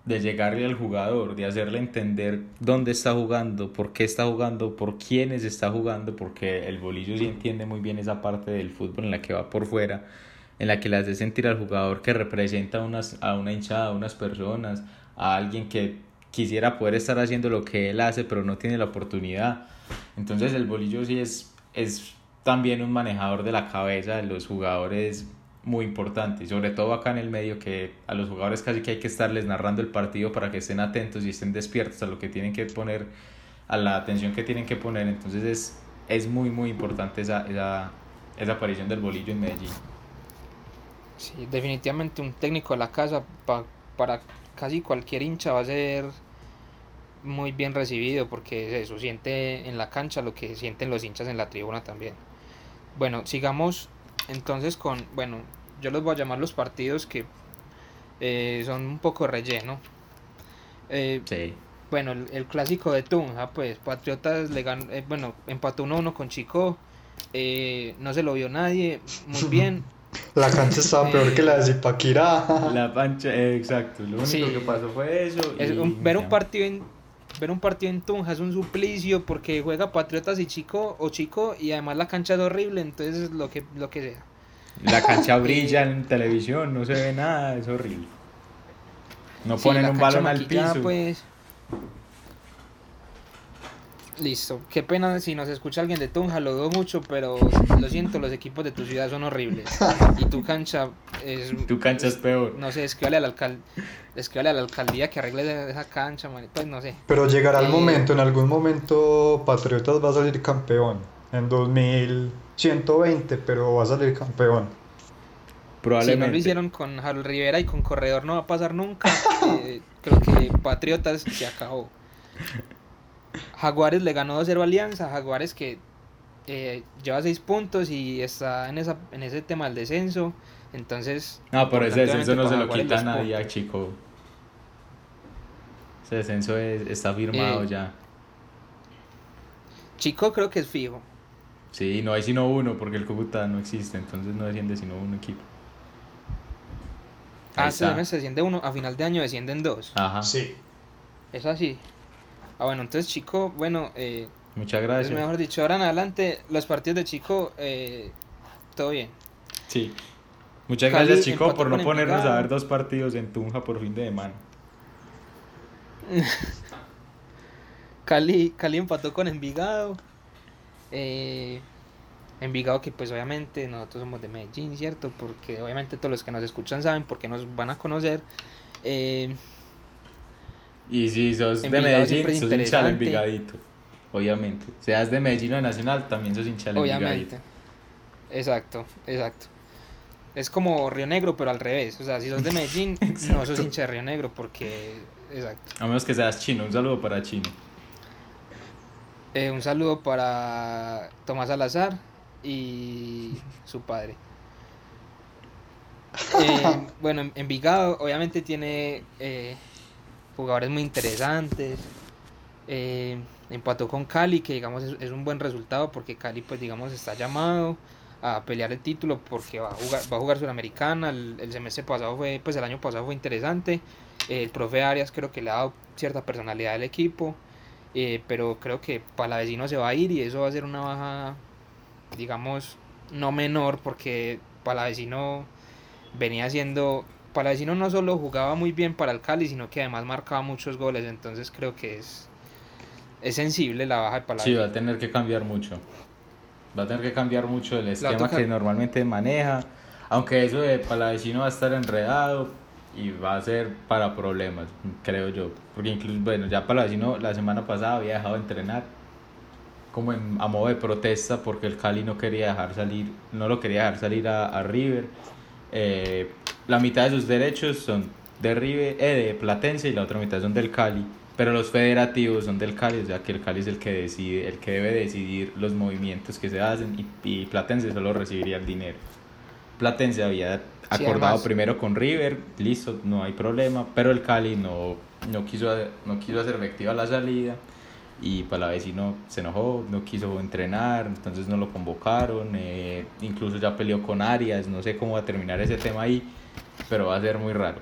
de llegarle al jugador, de hacerle entender dónde está jugando, por qué está jugando, por quiénes está jugando, porque el bolillo sí entiende muy bien esa parte del fútbol en la que va por fuera, en la que le hace sentir al jugador que representa a, unas, a una hinchada, a unas personas, a alguien que quisiera poder estar haciendo lo que él hace, pero no tiene la oportunidad. Entonces el bolillo sí es, es también un manejador de la cabeza de los jugadores muy importante, sobre todo acá en el medio que a los jugadores casi que hay que estarles narrando el partido para que estén atentos y estén despiertos a lo que tienen que poner, a la atención que tienen que poner, entonces es, es muy muy importante esa, esa, esa aparición del bolillo en Medellín. Sí, definitivamente un técnico de la casa pa- para casi cualquier hincha va a ser muy bien recibido porque eso siente en la cancha lo que sienten los hinchas en la tribuna también. Bueno, sigamos entonces con, bueno, yo los voy a llamar los partidos que eh, son un poco relleno. Eh, Sí. bueno, el, el clásico de Tunja, pues Patriotas le ganó, eh, bueno, empató 1-1 con Chico, no se lo vio nadie, muy bien. La cancha estaba peor que la de Zipaquirá. La pancha, eh, exacto, lo único Sí. que pasó fue eso. Es y un- ver un partido en ver un partido en Tunja es un suplicio porque juega Patriotas y Chico o Chico y además la cancha es horrible, entonces lo que lo que sea. La cancha brilla en televisión, no se ve nada, es horrible. No Sí, ponen un cancha balón al piso. pues. Listo. Qué pena si nos escucha alguien de Tunja, lo dudo mucho, pero lo siento, los equipos de tu ciudad son horribles. Y tu cancha es Tu cancha es peor. no sé, escríbale al alcalde, escríbale a la alcaldía que arregle esa- cancha, man, pues no sé. Pero llegará el Eh, momento, en algún momento Patriotas va a salir campeón. En 2120, pero va a salir campeón. Si Probablemente. no lo hicieron con Harold Rivera y con Corredor no va a pasar nunca. eh, creo que Patriotas se acabó. Jaguares le ganó 2-0 a Alianza. Jaguares que eh, lleva 6 puntos y está en, esa, en ese tema del descenso. Entonces. No, pero ese descenso no se lo quita a nadie, Chico. Ese descenso es- está firmado Eh, ya. puntos. Chico creo que es fijo. Sí, no hay sino uno porque el Cúcuta no existe, entonces no desciende sino un equipo. Ahí Ah, se desciende uno, a final de año descienden dos. Ajá. Sí. Es así. Ah, bueno, entonces Chico, bueno, eh, Muchas gracias. mejor dicho, ahora en adelante, los partidos de Chico, eh, todo bien. Sí. Muchas Cali gracias, Chico, por no ponernos a ver dos partidos en Tunja por fin de semana. Cali, Cali empató con Envigado. Eh, Envigado que pues obviamente nosotros somos de Medellín, ¿cierto? Porque obviamente todos los que nos escuchan saben porque nos van a conocer. Eh, Y si sos de Medellín, sos hincha del. Envigadito. Obviamente. Seas de Medellín o de Nacional, también sos hincha del obviamente. Exacto, exacto. Es como Río Negro, pero al revés. O sea, si sos de Medellín, no sos hincha de Río Negro porque... Exacto. A menos que seas chino. Un saludo para chino. Eh, un saludo para Tomás Salazar y su padre. Eh, bueno, en- Envigado obviamente tiene eh, jugadores muy interesantes. Eh, empató con Cali, que digamos es, un buen resultado porque Cali pues digamos está llamado a pelear el título porque va a jugar, va a jugar Sudamericana. El, el semestre pasado fue, pues el año pasado fue interesante. El profe Arias creo que le ha dado cierta personalidad al equipo. eh, pero creo que Palavecino se va a ir y eso va a ser una baja, digamos, no menor, porque Palavecino venía siendo. Palavecino no solo jugaba muy bien para el Cali, sino que además marcaba muchos goles, entonces creo que es, es sensible la baja de Palavecino. Sí, va a tener que cambiar mucho. Va a tener que cambiar mucho el esquema que normalmente maneja. Aunque eso de Palavecino va a estar enredado y va a ser para problemas, creo yo. Porque incluso, bueno, ya Palavecino la semana pasada había dejado de entrenar como a modo de protesta porque el Cali no quería dejar salir, no lo quería dejar salir a, River. Eh, la mitad de sus derechos son de River, eh, de Platense y la otra mitad son del Cali. Pero los federativos son del Cali, o sea que el Cali es el que decide, el que debe decidir los movimientos que se hacen y, y Platense solo recibiría el dinero. Platense había acordado primero con River, listo, no hay problema, pero el Cali no, no, quiso, no quiso hacer efectiva la salida y Palavecino se enojó, no quiso entrenar, entonces no lo convocaron, eh, incluso ya peleó con Arias, no sé cómo va a terminar ese tema ahí, pero va a ser muy raro.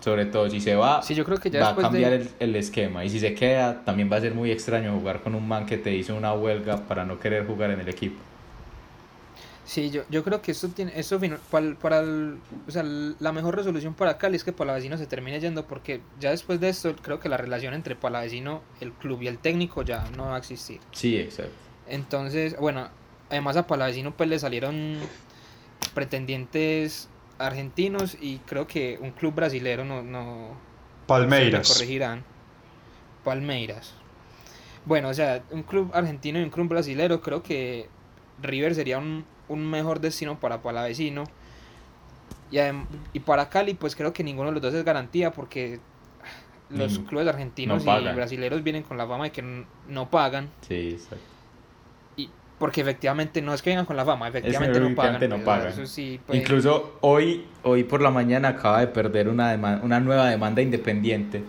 Sobre todo si se va, sí, yo creo que va a cambiar el, el, esquema. Y si se queda, también va a ser muy extraño jugar con un man que te hizo una huelga para no querer jugar en el equipo. Sí, yo, yo creo que esto tiene, eso para, para o sea, la mejor resolución para Cali es que Palavecino se termine yendo porque ya después de esto creo que la relación entre Palavecino, el club y el técnico ya no va a existir. Sí, exacto. Entonces, bueno, además a Palavecino pues le salieron pretendientes argentinos y creo que un club brasilero no... no Palmeiras. corregirán. Palmeiras. Bueno, o sea, un club argentino y un club brasilero creo que River sería un, un mejor destino para Palavecino. Y, y para Cali, pues creo que ninguno de los dos es garantía porque los clubes argentinos y brasileños vienen con la fama de que no pagan. Sí, exacto. Porque efectivamente no es que vengan con la fama, efectivamente no pagan. No pues, pues. Incluso hoy, hoy por la mañana acaba de perder una, una nueva demanda independiente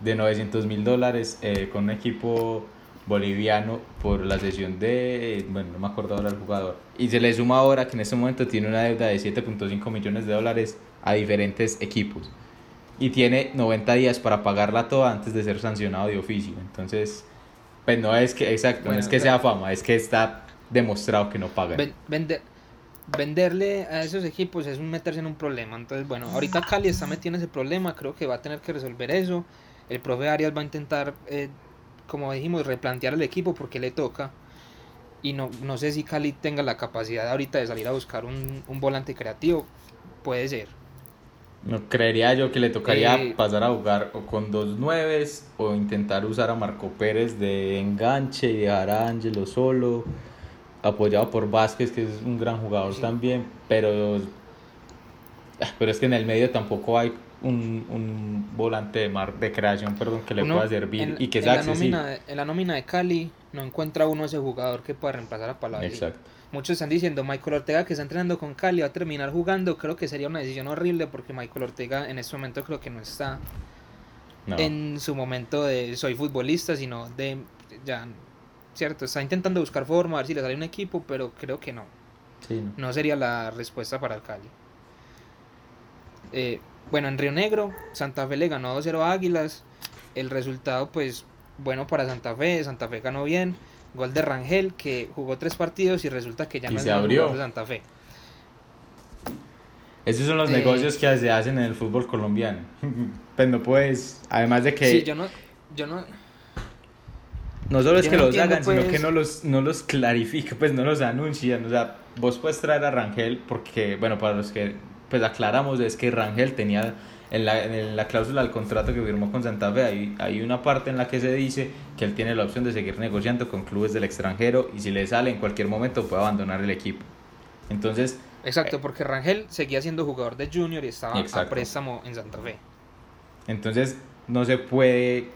de 900 mil dólares eh, con un equipo boliviano por la sesión de, bueno, no me acuerdo ahora el jugador. Y se le suma ahora que en este momento tiene una deuda de 7.5 millones de dólares a diferentes equipos. Y tiene 90 días para pagarla toda antes de ser sancionado de oficio. Entonces, pues no es que, exacto, no es que sea fama, es que está demostrado que no pagan. vender, venderle a esos equipos es un meterse en un problema. Entonces, bueno, ahorita Cali está metido en ese problema, creo que va a tener que resolver eso. El profe Arias va a intentar eh, como dijimos, replantear el equipo porque le toca. Y no, no sé si Cali tenga la capacidad ahorita de salir a buscar un, volante creativo. Puede ser. No creería yo que le tocaría eh, pasar a jugar o con dos nueves o intentar usar a Marco Pérez de enganche y dejar a Ángelo solo, apoyado por Vázquez, que es un gran jugador también, pero, pero es que en el medio tampoco hay un, un volante de, mar, de creación perdón, que le pueda servir y que sea en la, nómina de, en la nómina de Cali no encuentra uno ese jugador que pueda reemplazar a Palavecino. Muchos están diciendo Michael Ortega que está entrenando con Cali va a terminar jugando. Creo que sería una decisión horrible porque Michael Ortega en este momento creo que no está en su momento de soy futbolista, sino de ya, cierto, está intentando buscar forma, a ver si le sale un equipo, pero creo que no. no. no. sería la respuesta para el Cali. Eh, bueno, en Río Negro, Santa Fe le ganó 2-0 a Águilas. El resultado, pues, bueno para Santa Fe. Santa Fe ganó bien. Gol de Rangel, que jugó tres partidos y resulta que ya no es abrió. de Santa Fe. Esos son los eh, negocios que se hacen en el fútbol colombiano. pues no puedes, además de que... Sí, yo no... Yo no... No solo es que los hagan, sino que pues no los, no los clarifica, pues no los anuncian. O sea, vos puedes traer a Rangel porque, bueno, para los que pues aclaramos es que Rangel tenía en la, en la cláusula del contrato que firmó con Santa Fe, hay, hay una parte en la que se dice que él tiene la opción de seguir negociando con clubes del extranjero y si le sale en cualquier momento puede abandonar el equipo. Entonces... Exacto, eh, porque Rangel seguía siendo jugador de Junior y estaba a préstamo en Santa Fe. Entonces no se puede,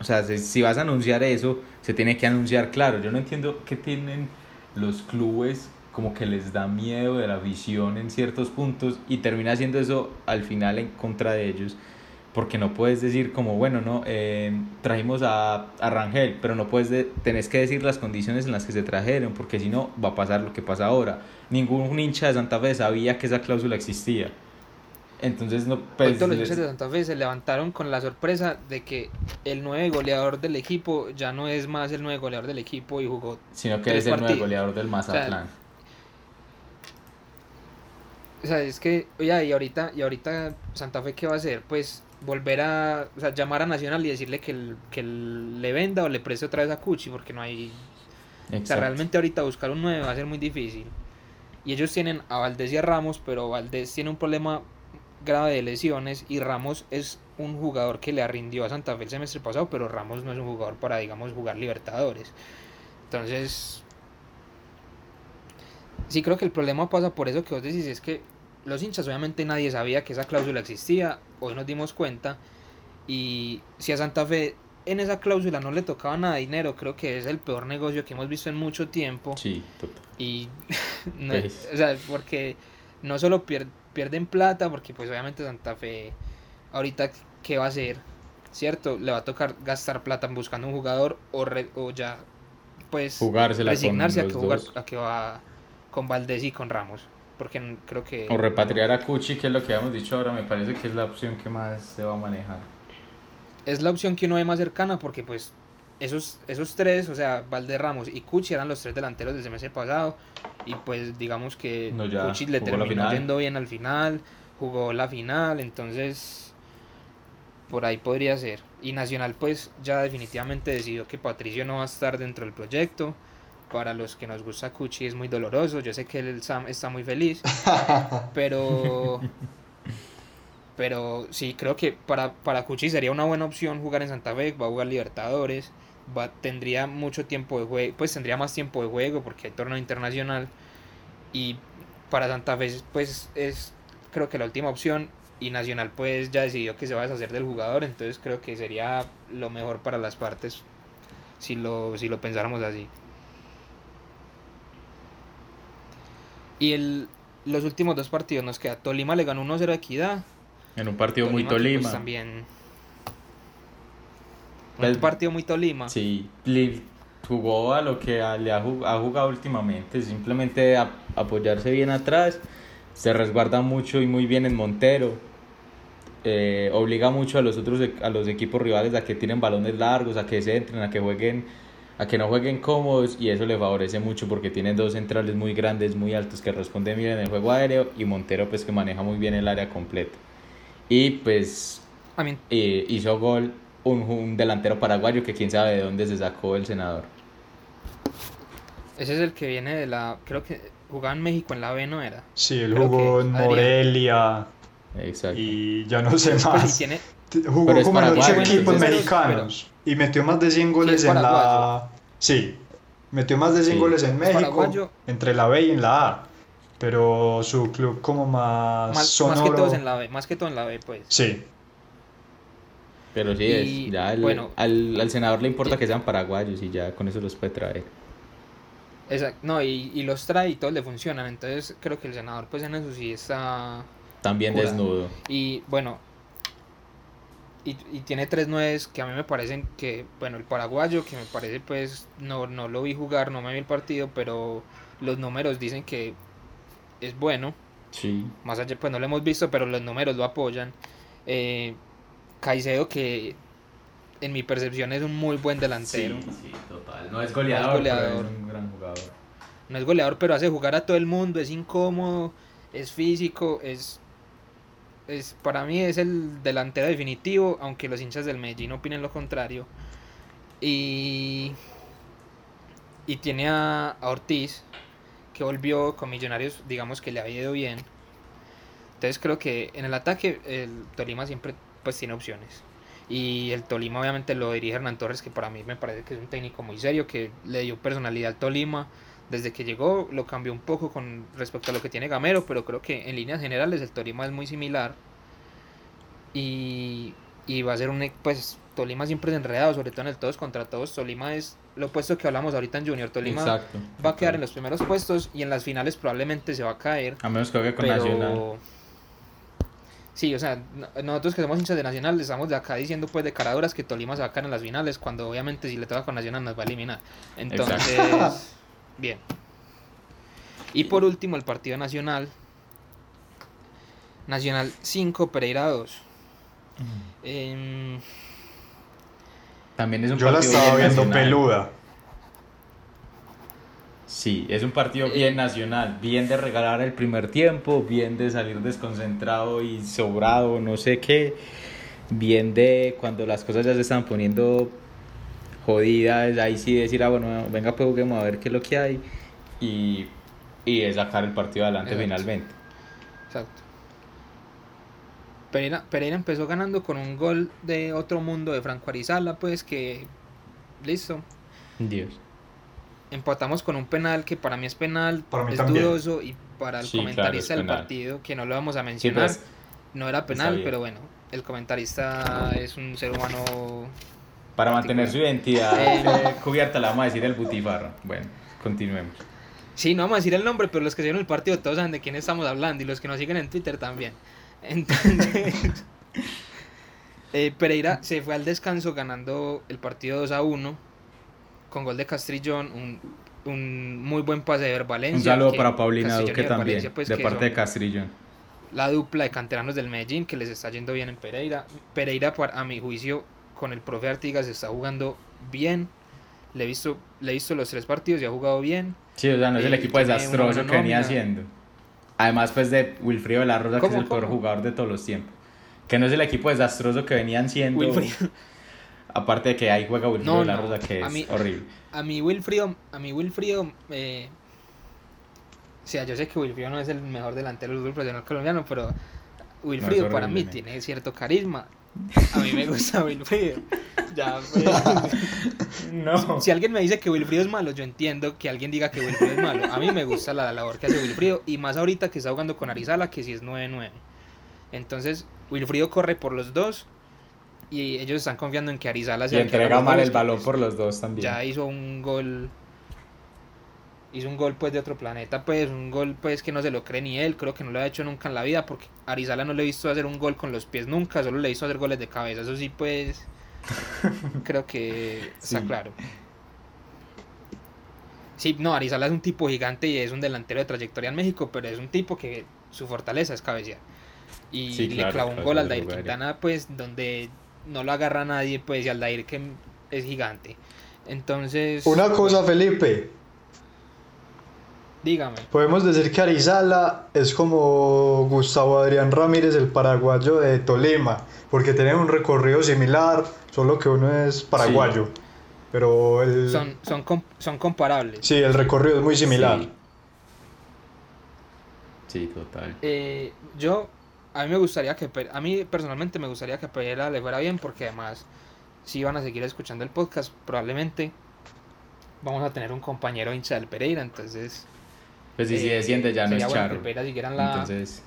o sea, si vas a anunciar eso, se tiene que anunciar claro. Yo no entiendo qué tienen los clubes como que les da miedo de la visión en ciertos puntos y termina siendo eso al final en contra de ellos porque no puedes decir como bueno no eh, trajimos a, a, Rangel pero no puedes de, tenés que decir las condiciones en las que se trajeron porque si no va a pasar lo que pasa ahora ningún hincha de Santa Fe sabía que esa cláusula existía Entonces, no, Hoy pues. todos los les- de Santa Fe se levantaron con la sorpresa de que el nueve goleador del equipo ya no es más el nueve goleador del equipo y jugó. sino que es el partidos. goleador del Mazatlán. O sea, es que, oye, y ahorita, y ahorita Santa Fe, ¿qué va a hacer? Pues volver a, o sea, llamar a Nacional y decirle que, el- que el- le venda o le preste otra vez a Cuchi, porque no hay, O sea, Exacto. realmente ahorita buscar un 9 va a ser muy difícil. Y ellos tienen a Valdés y a Ramos, pero Valdés tiene un problema grave de lesiones y Ramos es un jugador que le rindió a Santa Fe el semestre pasado, pero Ramos no es un jugador para, digamos, jugar Libertadores. Entonces, sí creo que el problema pasa por eso que vos decís, es que los hinchas obviamente nadie sabía que esa cláusula existía, hoy nos dimos cuenta, y si a Santa Fe en esa cláusula no le tocaba nada de dinero, creo que es el peor negocio que hemos visto en mucho tiempo. Sí, total. Y, no, Pues. o sea, porque no solo pier- pierden plata, porque pues obviamente Santa Fe ahorita qué va a hacer, ¿cierto? Le va a tocar gastar plata buscando un jugador o, re- o ya pues Jugársela resignarse a que, jugar, a que va con Valdés y con Ramos, porque creo que... O repatriar a Cuchi, que es lo que habíamos dicho ahora, me parece que es la opción que más se va a manejar. es la opción que uno ve más cercana porque pues esos, esos tres, o sea, Valderramos y Cuchi eran los tres delanteros del semestre pasado y pues digamos que No, ya Cuchi le terminó yendo bien al final, jugó la final, entonces por ahí podría ser. Y Nacional pues ya definitivamente decidió que Patricio no va a estar dentro del proyecto. Para los que nos gusta Cuchi es muy doloroso, yo sé que el Sam está muy feliz, pero pero sí, creo que para, para Cuchi sería una buena opción jugar en Santa Fe, va a jugar Libertadores, va, tendría mucho tiempo de juego, pues tendría más tiempo de juego porque hay torneo internacional y para Santa Fe pues es creo que la última opción y Nacional pues ya decidió que se va a deshacer del jugador, entonces creo que sería lo mejor para las partes si lo, si lo pensáramos así. Y el, los últimos dos partidos nos queda Tolima le ganó 1-0 a Equidad. En un partido muy pues, Tolima. también. Un partido muy Tolima. Sí, jugó a lo que le ha, jug- ha jugado últimamente, simplemente a- apoyarse bien atrás, se resguarda mucho y muy bien en Montero, eh, obliga mucho a los otros e- a los equipos rivales a que tienen balones largos, a que se entren, a que jueguen, a que no jueguen cómodos y eso le favorece mucho porque tienen dos centrales muy grandes, muy altos que responden bien en el juego aéreo y Montero pues que maneja muy bien el área completa. Y pues eh, hizo gol un, un delantero paraguayo que quién sabe de dónde se sacó el senador. ese es el que viene de la. Creo que jugaba en México en la B, ¿no era? Sí, él Creo jugó en. Morelia Exacto. y ya no sé Pues más. tiene. Jugó Pero como en ocho equipos entonces- mexicanos y metió más de 100 goles es en la... Sí, metió más de 100 Sí. goles en México, paraguayo. entre la B y en la A. Pero su club como más, Más, más sonoro... que todos en la B, más que todo en la B, pues. Sí, Pero sí, Y, es, ya el- bueno. al, al senador le importa que sean paraguayos y ya con eso los puede traer. Exacto. No, y, y los trae y todos le funcionan. Entonces creo que el senador, pues en eso sí está. También desnudo. Y bueno. Y, y tiene tres nueves que a mí me parecen que, bueno, el paraguayo, que me parece pues, no, no lo vi jugar, no me vi el partido, pero los números dicen que es bueno. Sí. Más allá, pues no lo hemos visto, pero los números lo apoyan. Eh, Caicedo, que en mi percepción es un muy buen delantero. sí, total. No es goleador, goleador. pero es un gran jugador. No es goleador, pero hace jugar a todo el mundo, es incómodo, es físico, es, es para mí es el delantero definitivo, aunque los hinchas del Medellín opinen lo contrario. Y, y tiene a, a Ortiz, que volvió con Millonarios, digamos que le ha ido bien. Entonces creo que en el ataque el Tolima siempre pues tiene opciones. Y el Tolima obviamente lo dirige Hernán Torres, que para mí me parece que es un técnico muy serio, que le dio personalidad al Tolima. Desde que llegó lo cambió un poco con respecto a lo que tiene Gamero, pero creo que en líneas generales el Tolima es muy similar. Y, y va a ser un... Pues Tolima siempre es enredado, sobre todo en el todos contra todos. Tolima es lo opuesto que hablamos ahorita en Junior. Tolima Exacto. va a quedar en los primeros puestos y en las finales probablemente se va a caer. A menos que juegue con Pero... Nacional. Sí, o sea, no- nosotros que somos hinchas de Nacional estamos de acá diciendo pues de caraduras que Tolima se va a caer en las finales cuando obviamente si le toca con Nacional nos va a eliminar. Entonces, bien. Y por último el partido nacional. Nacional 5, Pereira 2. Em, También es un Yo la estaba viendo nacional. peluda. Sí, es un partido Eh, bien nacional, bien de regalar el primer tiempo, bien de salir desconcentrado y sobrado, no sé qué, bien de cuando las cosas ya se están poniendo jodidas, ahí sí decir, ah, bueno, venga, pues juguemos a ver qué es lo que hay y, y de sacar el partido adelante Exacto. finalmente. Exacto. Pereira, Pereira empezó ganando con un gol de otro mundo de Franco Arizala, pues que. Listo. Dios. Empatamos con un penal que para mí es penal, Para mí es también. dudoso y para el Sí, claro, comentarista es del partido, que no lo vamos a Sí, mencionar, pues, no era penal, pero bueno, el comentarista es un ser humano. para mantener su identidad Eh. cubierta, la vamos a decir el butifarra. Bueno, continuemos. Sí, no vamos a decir el nombre, pero los que vieron el partido todos saben de quién estamos hablando y los que nos siguen en Twitter también. Entonces, eh, Pereira se fue al descanso ganando el partido 2 a 1 con gol de Castrillón, un, un muy buen pase de Valencia. Un saludo que para Paulina Duque también, Valencia, pues, de parte de Castrillón. La dupla de canteranos del Medellín que les está yendo bien en Pereira. Pereira, a mi juicio, con el profe Artigas está jugando bien. Le he visto, le he visto los tres partidos y ha jugado bien. Sí, o sea, no es el Eh, equipo desastroso que venía haciendo. Además, pues de Wilfrido de la Rosa, que es ¿Cómo, el peor cómo? jugador de todos los tiempos. Que no es el equipo desastroso que venían siendo. Wilfrido. Aparte de que ahí juega Wilfrido No, de la Rosa, que es mí- horrible. A mi Wilfrido, a mi Wilfrido, eh, o sea, yo sé que Wilfrido no es el mejor delantero del fútbol profesional colombiano, pero Wilfrido No, para mí tiene cierto carisma. A mí me gusta Wilfrido. Ya, pues. No. Si alguien me dice que Wilfrido es malo, yo entiendo que alguien diga que Wilfrido es malo. A mí me gusta la labor que hace Wilfrido y más ahorita que está jugando con Arizala, que sí es 9-9. Entonces, Wilfrido corre por los dos y ellos están confiando en que Arizala Y sea el que haga entrega mal el balón pues, por los dos también. ya hizo un gol hizo un gol pues de otro planeta pues un gol pues que no se lo cree ni él creo que no lo ha hecho nunca en la vida porque Arizala no le he visto hacer un gol con los pies nunca solo le hizo hacer goles de cabeza eso sí pues creo que está Sí. claro sí no Arizala es un tipo gigante y es un delantero de trayectoria en México pero es un tipo que su fortaleza es cabecear y Sí, le clavó un claro, gol al Dair. Quintana pues donde no lo agarra nadie pues y al Dair que es gigante entonces Una cosa, Felipe. dígame Podemos decir que Arizala es como Gustavo Adrián Ramírez, el paraguayo de Tolima, porque tienen un recorrido similar, solo que uno es paraguayo. Pero el, son son com- son comparables sí, el recorrido es muy similar. Sí. Sí, total. Eh, yo a mí me gustaría que a mí personalmente me gustaría que Pereira le fuera bien porque además si van a seguir escuchando el podcast probablemente vamos a tener un compañero hincha del Pereira entonces Pues si, si eh, desciende ya no es bueno charro. que Pereira siguiera en la Entonces,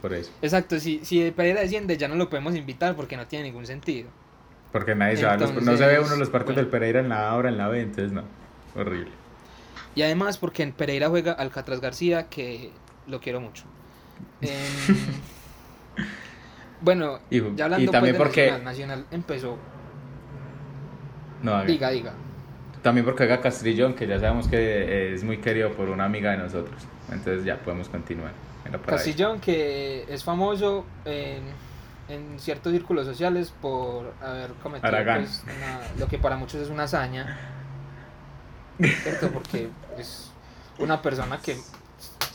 por eso. exacto si si Pereira desciende ya no lo podemos invitar porque no tiene ningún sentido Porque nadie sabe, los- no se Entonces, ve uno los partidos bueno. del Pereira en la A ahora en la B, entonces no. Horrible. Y además porque en Pereira juega Alcatraz García, que lo quiero mucho. Em, bueno, Y- ya hablando y también pues, de porque- Nacional, Nacional empezó. No, haga. Diga, diga. También porque juega Castrillón, que ya sabemos que es muy querido por una amiga de nosotros. Entonces ya podemos continuar. Castillón, que es famoso en, en ciertos círculos sociales por haber cometido pues, una- lo que para muchos es una hazaña. ¿Cierto? Porque es una persona que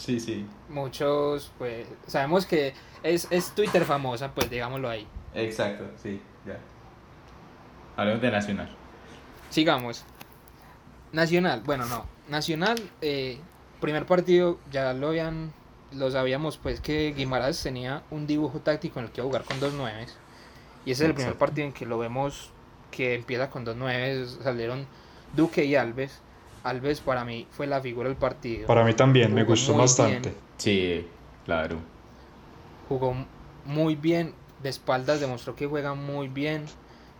Sí, sí. muchos, pues, sabemos que es, es Twitter famosa, pues digámoslo ahí. Exacto, sí, ya. Hablemos de Nacional. Sigamos. Nacional, bueno, no. Nacional, eh, primer partido, ya lo habían, lo sabíamos pues que Guimaraes tenía un dibujo táctico en el que iba a jugar con dos nueves. Y ese es el primer partido en que lo vemos que empieza con dos nueves. Salieron Duque y Alves. Alves para mí fue la figura del partido. Para mí también, me gustó bastante. bien. Sí, claro. Jugó muy bien, de espaldas demostró que juega muy bien,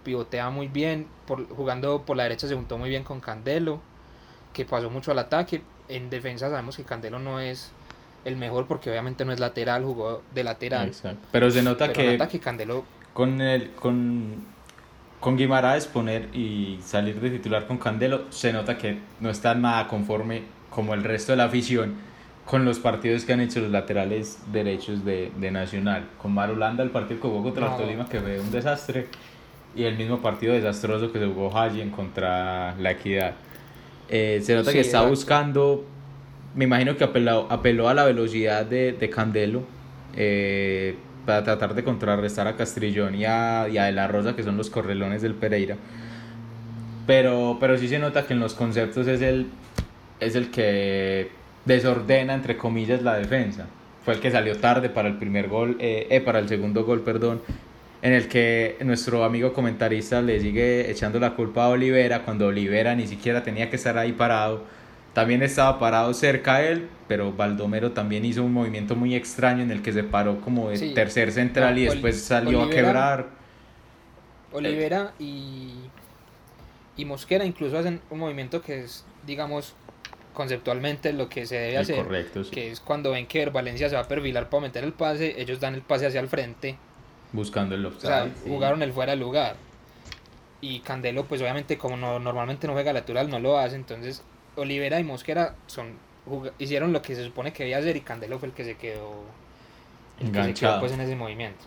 pivotea muy bien, por, jugando por la derecha se juntó muy bien con Candelo, que pasó mucho al ataque. En defensa sabemos que Candelo no es el mejor porque obviamente no es lateral, jugó de lateral. Exacto. Pero se nota Pero en que ataque Candelo, con el con con Guimaraes poner y salir de titular con Candelo se nota que no está nada conforme como el resto de la afición con los partidos que han hecho los laterales derechos de, de Nacional. Con Marulanda, el partido que jugó contra No. Tolima, que fue un desastre, y el mismo partido desastroso que se jugó Hallen contra la Equidad. Eh, se nota Sí, que está exacto. buscando, me imagino que apeló, apeló a la velocidad de, de Candelo eh, para tratar de contrarrestar a Castrillón y a, y a De La Rosa, que son los correlones del Pereira. Pero, pero sí se nota que en los conceptos es el, es el que desordena, entre comillas, la defensa. Fue el que salió tarde para el primer gol, eh, eh, para el segundo gol, perdón, en el que nuestro amigo comentarista le sigue echando la culpa a Olivera cuando Olivera ni siquiera tenía que estar ahí parado. También estaba parado cerca a él, pero Baldomero también hizo un movimiento muy extraño en el que se paró como de Sí. tercer central No, y después salió a quebrar. Olivera y, y Mosquera incluso hacen un movimiento que es, digamos, conceptualmente lo que se debe El hacer. correcto, sí. Que es cuando ven que Valencia se va a perfilar para meter el pase, ellos dan el pase hacia el frente. Buscando el O sea, sí. jugaron el fuera de lugar. Y Candelo, pues obviamente, como no, normalmente no juega lateral, no lo hace. Entonces, Olivera y Mosquera son hicieron lo que se supone que debía hacer y Candelo fue el que se quedó, el que se quedó Enganchado. pues, en ese movimiento.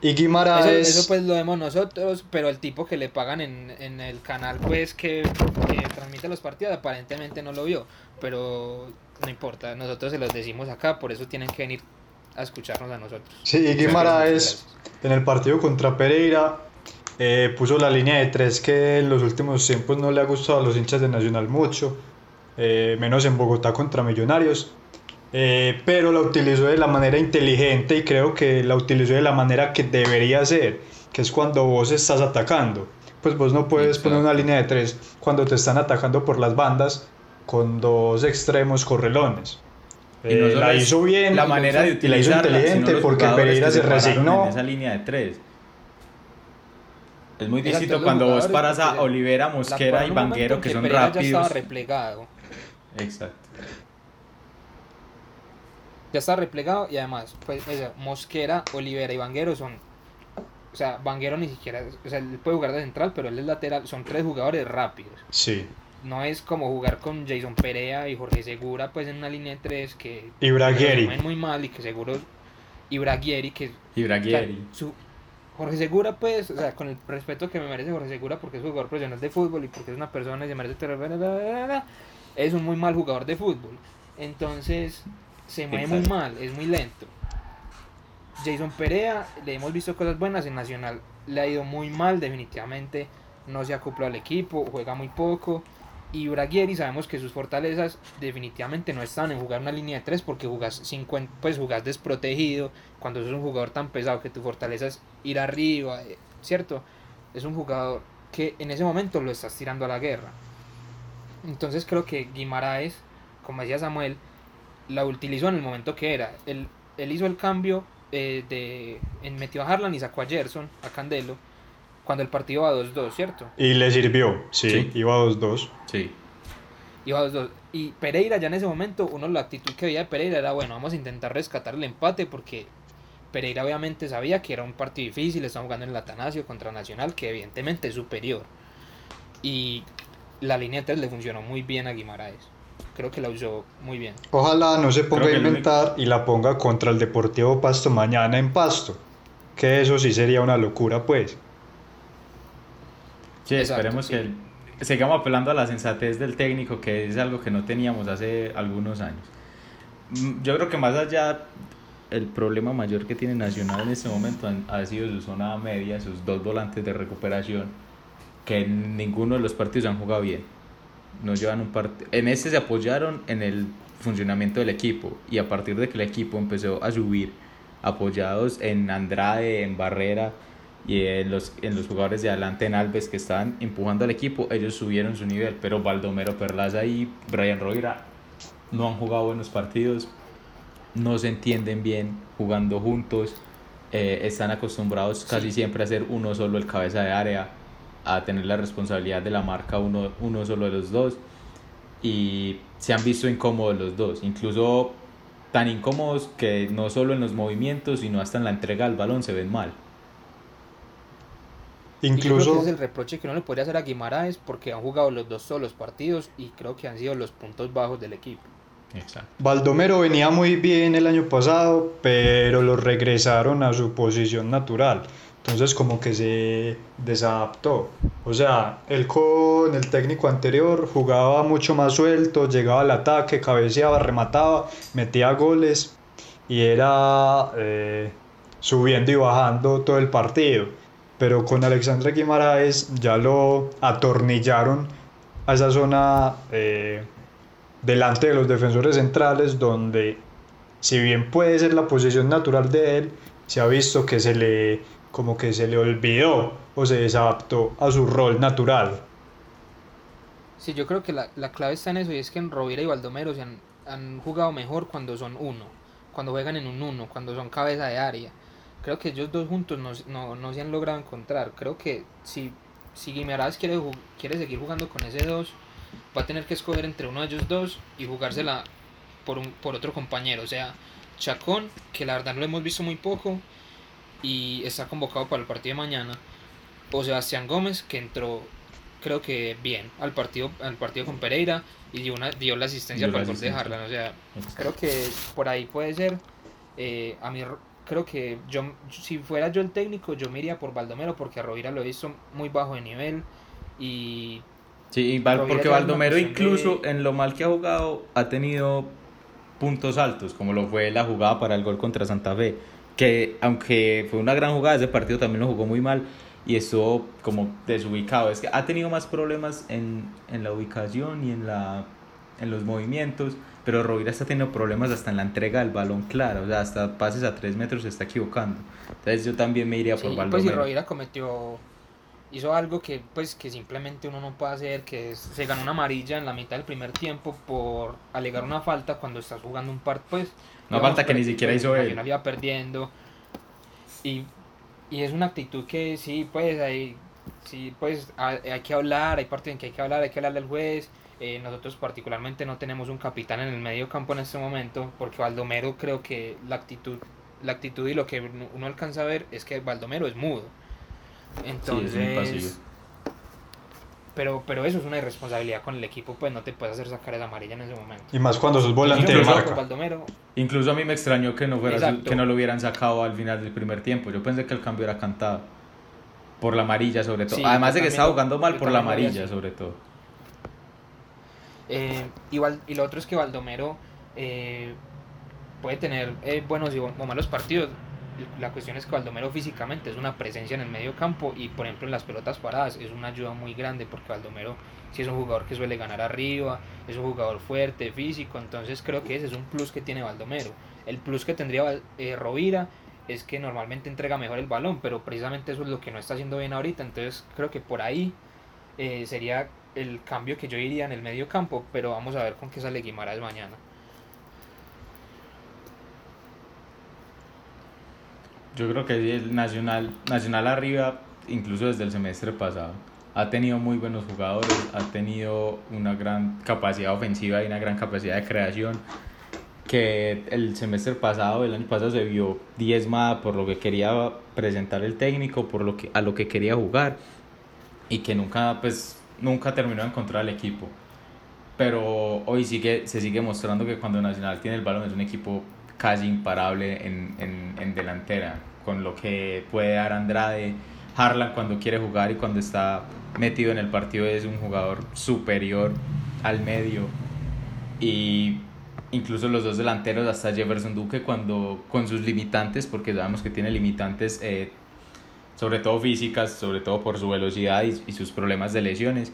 Y Eso, Guimaraes, eso pues lo vemos nosotros, pero el tipo que le pagan en, en el canal pues que, que transmite los partidos aparentemente no lo vio, pero no importa, nosotros se los decimos acá, por eso tienen que venir a escucharnos a nosotros. sí, y Guimaraes en el partido contra Pereira eh, puso la línea de tres que en los últimos tiempos no le ha gustado a los hinchas de Nacional mucho, eh, menos en Bogotá contra Millonarios. Eh, pero la utilizó de la manera inteligente y creo que la utilizó de la manera que debería ser, que es cuando vos estás atacando. Pues vos no puedes Exacto. poner una línea de tres cuando te están atacando por las bandas con dos extremos correlones. Y no solo la hizo bien la manera de y la hizo utilizarla, inteligente porque Pereira se resignó. en esa línea de tres. Es muy distinto cuando vos paras a Olivera, Mosquera y Vanguero que son Pereira ya estaba rápidos. replegado, Exacto. ya está replegado y además, pues eso, Mosquera, Olivera y Vanguero son, o sea, Vanguero ni siquiera, o sea, él puede jugar de central, pero él es lateral, son tres jugadores rápidos. Sí. no es como jugar con Jason Perea y Jorge Segura pues en una línea de tres que Y Braguieri. muy mal y que seguro y Braguieri que Y o sea, Braguieri. su- Jorge Segura pues o sea con el respeto que me merece Jorge Segura porque es jugador profesional de fútbol y porque es una persona y se merece es un muy mal jugador de fútbol. Entonces se mueve muy mal es muy lento. Jason Perea le hemos visto cosas buenas en Nacional. Le ha ido muy mal definitivamente. No se acopla al equipo juega muy poco y Braguieri sabemos que sus fortalezas definitivamente no están en jugar una línea de tres porque jugás 50, pues jugás desprotegido cuando sos un jugador tan pesado que tu fortaleza es ir arriba, eh, ¿cierto? Es un jugador que en ese momento lo estás tirando a la guerra. Entonces creo que Guimaraes, como decía Samuel, la utilizó en el momento que era. Él, él hizo el cambio eh, de en metió a Harlan y sacó a Gerson, a Candelo, cuando el partido va 2-2, ¿cierto? Y le sirvió, sí, Sí. iba 2-2. Sí. Iba 2-2. Y Pereira ya en ese momento, uno la actitud que veía de Pereira era, bueno, vamos a intentar rescatar el empate porque Pereira obviamente sabía que era un partido difícil, estaban jugando en el Atanasio contra Nacional, que evidentemente es superior. Y la línea 3 le funcionó muy bien a Guimaraes. Creo que la usó muy bien. Ojalá no se ponga Creo a el inventar y la ponga contra el Deportivo Pasto mañana en Pasto. Que eso sí sería una locura, pues. Sí, Exacto, esperemos sí. que sigamos apelando a la sensatez del técnico, que es algo que no teníamos hace algunos años. Mm, Yo creo que más allá, el problema mayor que tiene Nacional en este momento ha sido su zona media, sus dos volantes de recuperación, que en ninguno de los partidos han jugado bien. No llevan un partido. En este se apoyaron en el funcionamiento del equipo y a partir de que el equipo empezó a subir, apoyados en Andrade, en Barrera y en los, en los jugadores de adelante, en Alves, que estaban empujando al equipo, ellos subieron su nivel. Pero Baldomero Perlaza y Brian Rovira no han jugado buenos partidos, no se entienden bien jugando juntos, eh, están acostumbrados casi siempre a ser uno solo el cabeza de área, a tener la responsabilidad de la marca uno, uno solo de los dos y se han visto incómodos los dos, incluso tan incómodos que no solo en los movimientos, sino hasta en la entrega del balón se ven mal. Yo creo que Incluso, ese es el reproche que uno le podría hacer a Guimaraes porque han jugado los dos solos partidos y creo que han sido los puntos bajos del equipo. Exacto. Baldomero venía muy bien el año pasado, pero lo regresaron a su posición natural. Entonces como que se desadaptó. O sea, él con el técnico anterior jugaba mucho más suelto, llegaba al ataque, cabeceaba, remataba, metía goles y era eh, subiendo y bajando todo el partido. Pero con Alexandre Guimaraes ya lo atornillaron a esa zona eh, delante de los defensores centrales donde si bien puede ser la posición natural de él, se ha visto que se le como que se le olvidó o se desadaptó a su rol natural. Sí, yo creo que la, la clave está en eso y es que en Rovira y Baldomero se han, han jugado mejor cuando son uno, cuando juegan en un uno, cuando son cabeza de área. Creo que ellos dos juntos no, no, no se han logrado encontrar. Creo que si, si Guimaraes quiere, quiere seguir jugando con ese dos, va a tener que escoger entre uno de ellos dos y jugársela por, un, por otro compañero. O sea, Chacón, que la verdad no lo hemos visto muy poco, y está convocado para el partido de mañana. O Sebastián Gómez, que entró creo que bien al partido al partido con Pereira y dio, una, dio la asistencia para el gol de Harlan. O sea, creo que por ahí puede ser. Eh, a mí creo que yo si fuera yo el técnico, yo me iría por Baldomero porque a Rovira lo visto muy bajo de nivel y... Sí, porque Baldomero incluso en lo mal que ha jugado ha tenido puntos altos, como lo fue la jugada para el gol contra Santa Fe que aunque fue una gran jugada, ese partido también lo jugó muy mal y estuvo como desubicado. Es que ha tenido más problemas en, en la ubicación y en, la, en los movimientos, pero Rovira está teniendo problemas hasta en la entrega del balón claro, o sea, hasta pases a 3 metros se está equivocando. Entonces yo también me iría por sí, Pues si Rovira cometió hizo algo que pues que simplemente uno no puede hacer, que es, se ganó una amarilla en la mitad del primer tiempo por alegar una falta cuando estás jugando un par pues una falta que ni siquiera hizo él. había perdiendo. Y, y es una actitud que sí, pues hay, sí, pues hay, que hablar, hay partidos en que hay que hablar, hay que hablarle al juez. Eh, nosotros particularmente no tenemos un capitán en el medio campo en este momento, porque Baldomero creo que la actitud, la actitud y lo que uno alcanza a ver es que Baldomero es mudo. Entonces, pero, pero eso es una irresponsabilidad con el equipo, pues no te puedes hacer sacar esa amarilla en ese momento. Y más cuando sos volante de marca. Incluso a mí me extrañó que no, fuera, que no lo hubieran sacado al final del primer tiempo. Yo pensé que el cambio era cantado. Por la amarilla, sobre todo. Además de que estaba jugando mal por la amarilla, sobre todo. Eh, y lo otro es que Baldomero eh, puede tener eh, buenos o malos partidos. La cuestión es que Baldomero físicamente es una presencia en el medio campo y por ejemplo en las pelotas paradas es una ayuda muy grande porque Baldomero si es un jugador que suele ganar arriba, es un jugador fuerte, físico, entonces creo que ese es un plus que tiene Baldomero. El plus que tendría eh, Rovira es que normalmente entrega mejor el balón, pero precisamente eso es lo que no está haciendo bien ahorita, entonces creo que por ahí sería el cambio que yo iría en el medio campo, pero vamos a ver con qué sale Guimaraes mañana. Yo creo que el Nacional, Nacional arriba, incluso desde el semestre pasado, ha tenido muy buenos jugadores, ha tenido una gran capacidad ofensiva y una gran capacidad de creación que el semestre pasado, el año pasado se vio diezmada por lo que quería presentar el técnico, por lo que a lo que quería jugar y que nunca pues nunca terminó de encontrar el equipo. Pero hoy sigue se sigue mostrando que cuando Nacional tiene el balón es un equipo casi imparable en, en, en, delantera, con lo que puede dar Andrade. Harlan cuando quiere jugar y cuando está metido en el partido es un jugador superior al medio. Y incluso los dos delanteros, hasta Jefferson Duque, cuando con sus limitantes, porque sabemos que tiene limitantes, eh, sobre todo físicas, sobre todo por su velocidad y, y sus problemas de lesiones,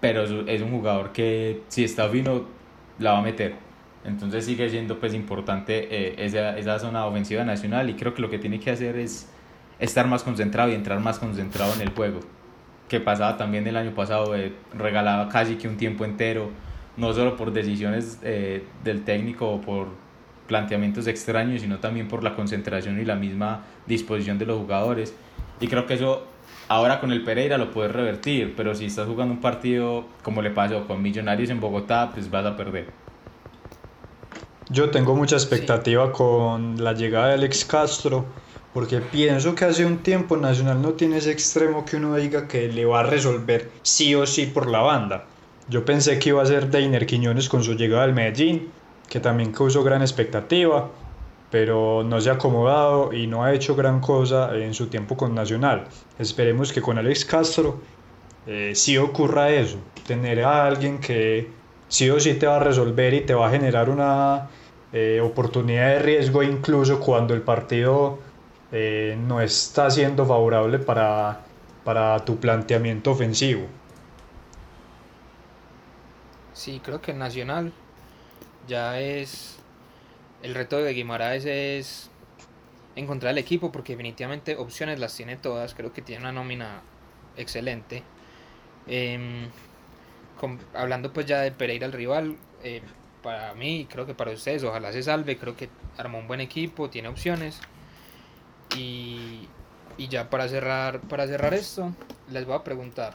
pero es un jugador que si está fino la va a meter entonces sigue siendo pues importante eh, esa, esa zona ofensiva nacional y creo que lo que tiene que hacer es estar más concentrado y entrar más concentrado en el juego. Que pasaba también el año pasado, eh, regalaba casi que un tiempo entero, no solo por decisiones eh, del técnico o por planteamientos extraños, sino también por la concentración y la misma disposición de los jugadores. Y creo que eso ahora con el Pereira lo puedes revertir, pero si estás jugando un partido como le pasó con Millonarios en Bogotá, pues vas a perder. Yo tengo mucha expectativa con la llegada de Alex Castro, porque pienso que hace un tiempo Nacional no tiene ese extremo que uno diga que le va a resolver sí o sí por la banda. Yo pensé que iba a ser Deiner Quiñones con su llegada al Medellín, que también causó gran expectativa, pero no se ha acomodado y no ha hecho gran cosa en su tiempo con Nacional. Esperemos que con Alex Castro eh, sí ocurra eso, tener a alguien que sí o sí te va a resolver y te va a generar una eh, oportunidad de riesgo incluso cuando el partido eh, no está siendo favorable para, para tu planteamiento ofensivo. Sí, creo que Nacional ya es el reto de Guimaraes es encontrar el equipo porque definitivamente opciones las tiene todas. Creo que tiene una nómina excelente. Em, hablando pues ya de Pereira el rival, eh, para mí, creo que para ustedes, ojalá se salve. Creo que armó un buen equipo, tiene opciones. Y, y ya para cerrar, para cerrar esto, les voy a preguntar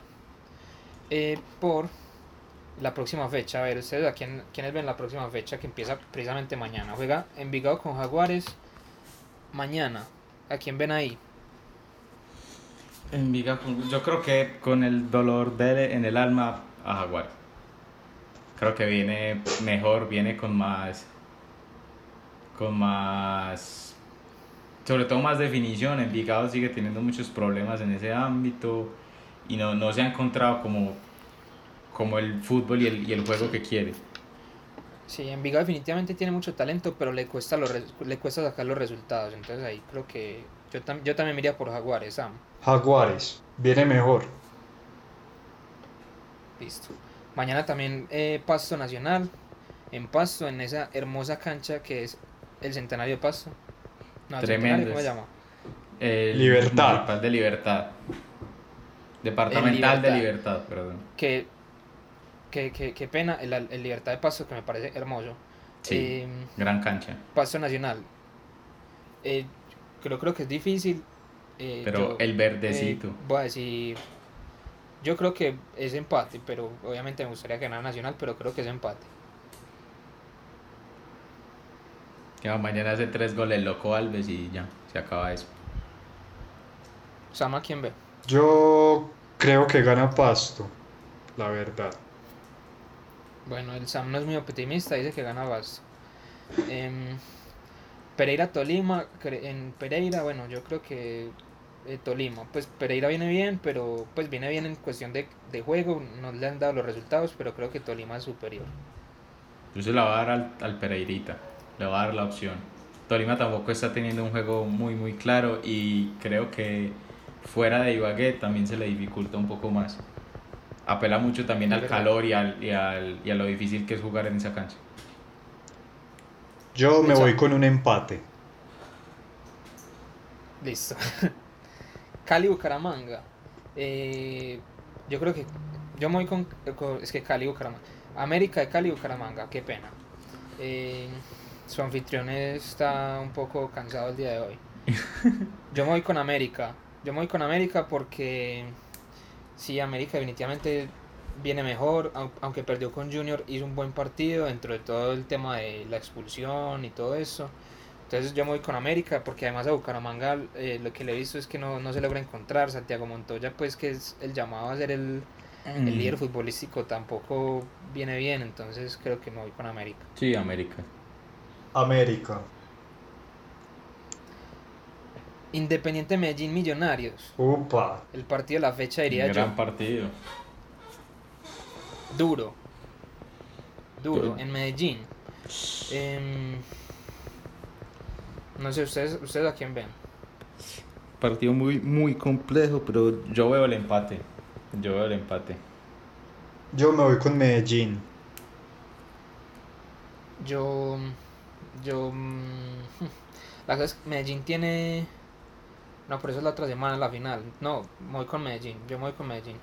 eh, por la próxima fecha. A ver, ustedes a quién, quiénes ven la próxima fecha que empieza precisamente mañana. Juega Envigado con Jaguares mañana. ¿A quién ven ahí? Envigado, yo creo que con el dolor de, en el alma a Jaguares. Creo que viene mejor, viene con más con más sobre todo más definición. Envigado sigue teniendo muchos problemas en ese ámbito y no, no se ha encontrado como como el fútbol y el, y el juego que quiere. Sí, Envigado definitivamente tiene mucho talento, pero le cuesta, los, le cuesta sacar los resultados. Entonces ahí creo que yo, yo también me iría por Jaguares, Sam. Jaguares, viene mejor. Listo. Mañana también eh, Pasto Nacional, en Pasto, en esa hermosa cancha que es el Centenario de Pasto. No, Tremendo. ¿Cómo se llama? Libertad. de Libertad. Departamental de Libertad, perdón. Que Qué, qué, pena, el, el, Libertad de Paso, que me parece hermoso. Sí, em, gran cancha. Paso Nacional. Eh, creo, creo que es difícil. Eh, pero el verdecito. Eh, voy a decir. Yo creo que es empate, pero obviamente me gustaría ganar Nacional, pero creo que es empate. Que mañana hace tres goles loco Alves y ya, se acaba eso. Sama, ¿quién ve? Yo creo que gana Pasto, la verdad. Bueno, el Sam no es muy optimista, dice que gana Basto. Em, Pereira Tolima, en Pereira, bueno, yo creo que eh, Tolima, pues Pereira viene bien, pero pues viene bien en cuestión de, juego, no le han dado los resultados, pero creo que Tolima es superior. Yo se la voy a dar al, al Pereirita, le voy a dar la opción. Tolima tampoco está teniendo un juego muy muy claro y creo que fuera de Ibagué también se le dificulta un poco más apela mucho también al calor y, al, y, al, y a lo difícil que es jugar en esa cancha. Yo me voy con un empate. Listo. Cali Bucaramanga. Eh, yo creo que yo me voy con, es que Cali Bucaramanga. América de Cali Bucaramanga, qué pena. Eh, su anfitrión está un poco cansado el día de hoy. Yo me voy con América. Yo me voy con América porque sí, América definitivamente viene mejor, aunque perdió con Junior, hizo un buen partido dentro de todo el tema de la expulsión y todo eso. Entonces yo me voy con América porque además a Bucaramanga eh, lo que le he visto es que no, se logra encontrar. Santiago Montoya pues que es el llamado a ser el, el mm. líder futbolístico tampoco viene bien, entonces creo que me voy con América. Sí, América. América. Independiente Medellín Millonarios. Upa. El partido de la fecha diría yo. Gran partido. Duro. Duro, en Medellín. Em, no sé, ¿ustedes, ¿ustedes a quién ven? Partido muy, muy complejo, pero yo veo el empate. Yo veo el empate. Yo me voy con Medellín. Yo. Yo. Mm, la cosa es que Medellín tiene no, por eso es la otra semana la final. No, voy con Medellín. Yo me voy con Medellín.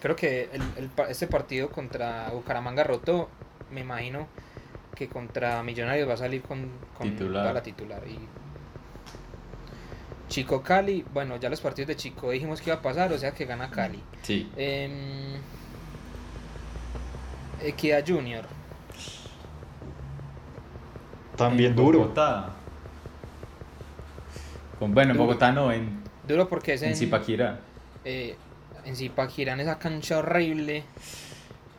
Creo que el, este partido contra Bucaramanga roto, me imagino que contra Millonarios va a salir con, titular. la titular. Y Chico Cali, bueno, ya los partidos de Chico dijimos que iba a pasar, o sea que gana Cali. Sí. Eh, Equidad Junior. También duro bueno, en Bogotá no, en. Duro porque es en. Zipaquirá. Eh, en Zipaquirá, en esa cancha horrible.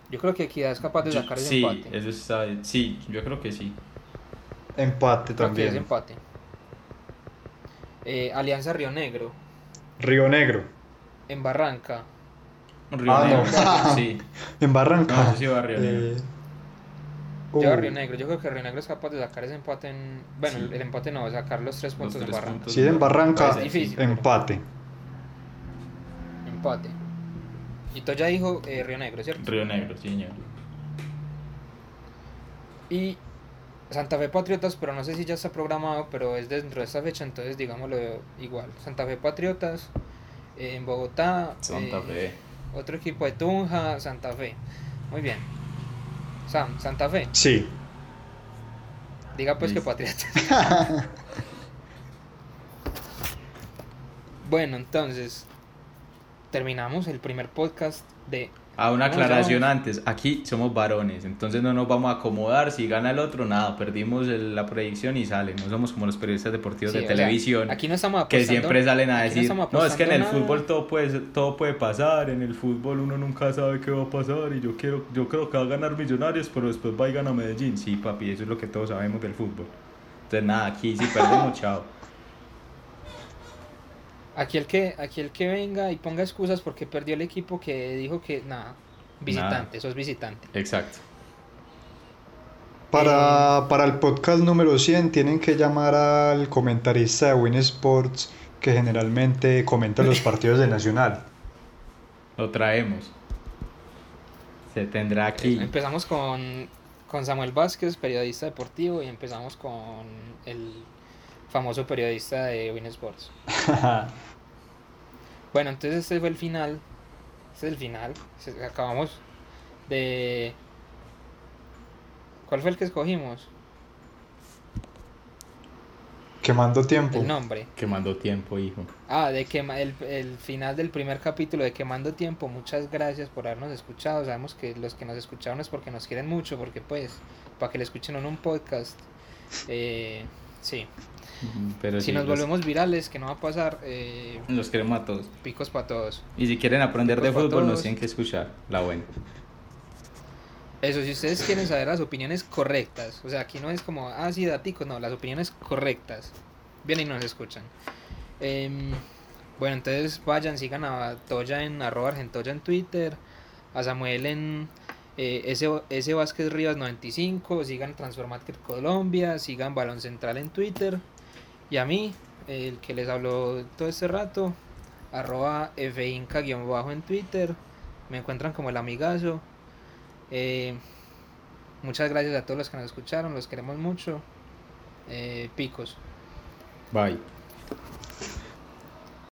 Yo creo que Equidad es capaz de Yo- sacar ese sí, empate. eso está. Sí, yo creo que sí. Empate Creo que es también. empate. Eh, Alianza Río Negro, Río Negro. en Barranca. Río Ah, Negro, no. sí. En Barranca. No, sí iba a Río Negro. Eh, Lleva uh, Río Negro. Yo creo que Río Negro es capaz de sacar ese empate en. Bueno, Sí. el, empate no, sacar los tres puntos en tres Barranca. puntos. Si es en Barranca, Parece difícil, pero- empate. Empate. Y tú ya dijo eh, Río Negro, ¿cierto? Río Negro, sí, señor. Y Santa Fe Patriotas, pero no sé si ya está programado, pero es dentro de esta fecha, entonces digámoslo igual. Santa Fe Patriotas, eh, en Bogotá. Santa eh, Fe. Otro equipo de Tunja, Santa Fe. Muy bien. Sam, Santa Fe. Sí. Diga pues que Patriotas. bueno, entonces terminamos el primer podcast de Ah, una ¿Cómo se aclaración antes. Aquí somos varones, entonces no nos vamos a acomodar. Si gana el otro, nada, perdimos el- la predicción y sale. No somos como los periodistas deportivos Sí, de sea, televisión aquí no estamos que apostando- siempre salen a decir: No, es que en el fútbol nada". todo puede, todo puede pasar. En el fútbol uno nunca sabe qué va a pasar. Y yo, quiero, yo creo que va a ganar Millonarios, pero después va y gana Medellín. Sí, papi, eso es lo que todos sabemos del fútbol. Entonces, nada, aquí si perdemos, chao. Aquí el que aquí el que venga y ponga excusas porque perdió el equipo que dijo que nada, visitante, sos visitante. Exacto. Para, para el podcast número 100 tienen que llamar al comentarista de Win Sports que generalmente comenta los partidos de Nacional. Lo traemos. Se tendrá aquí. Empezamos con, con Samuel Vázquez, periodista deportivo, y empezamos con el famoso periodista de Win Sports. Bueno, entonces este fue el final. Este es el final. Se- Acabamos de... ¿Cuál fue el que escogimos? Quemando tiempo. El nombre. Quemando tiempo, hijo. Ah, de quema, el, el final del primer capítulo de Quemando Tiempo. Muchas gracias por habernos escuchado. Sabemos que los que nos escucharon es porque nos quieren mucho, porque pues, para que le escuchen en un podcast. Eh, sí. Pero si sí, nos los- volvemos virales, que no va a pasar, eh, Los queremos a todos. picos para todos. Y si quieren aprender de fútbol, nos tienen que escuchar. La buena. Eso, si ustedes quieren saber las opiniones correctas, o sea, aquí no es como, ah, sí, daticos, no, las opiniones correctas. Vienen y nos escuchan. Em, bueno, entonces vayan, sigan a Toya en arroba argentoya en Twitter, a Samuel en eh, S, S Vázquez Rivas 95, sigan Transformatic Colombia, sigan Balón Central en Twitter, y a mí, el que les habló todo este rato, arroba finca-bajo en Twitter, me encuentran como el amigazo. Eh, muchas gracias a todos los que nos escucharon, los queremos mucho. Eh, picos. Bye.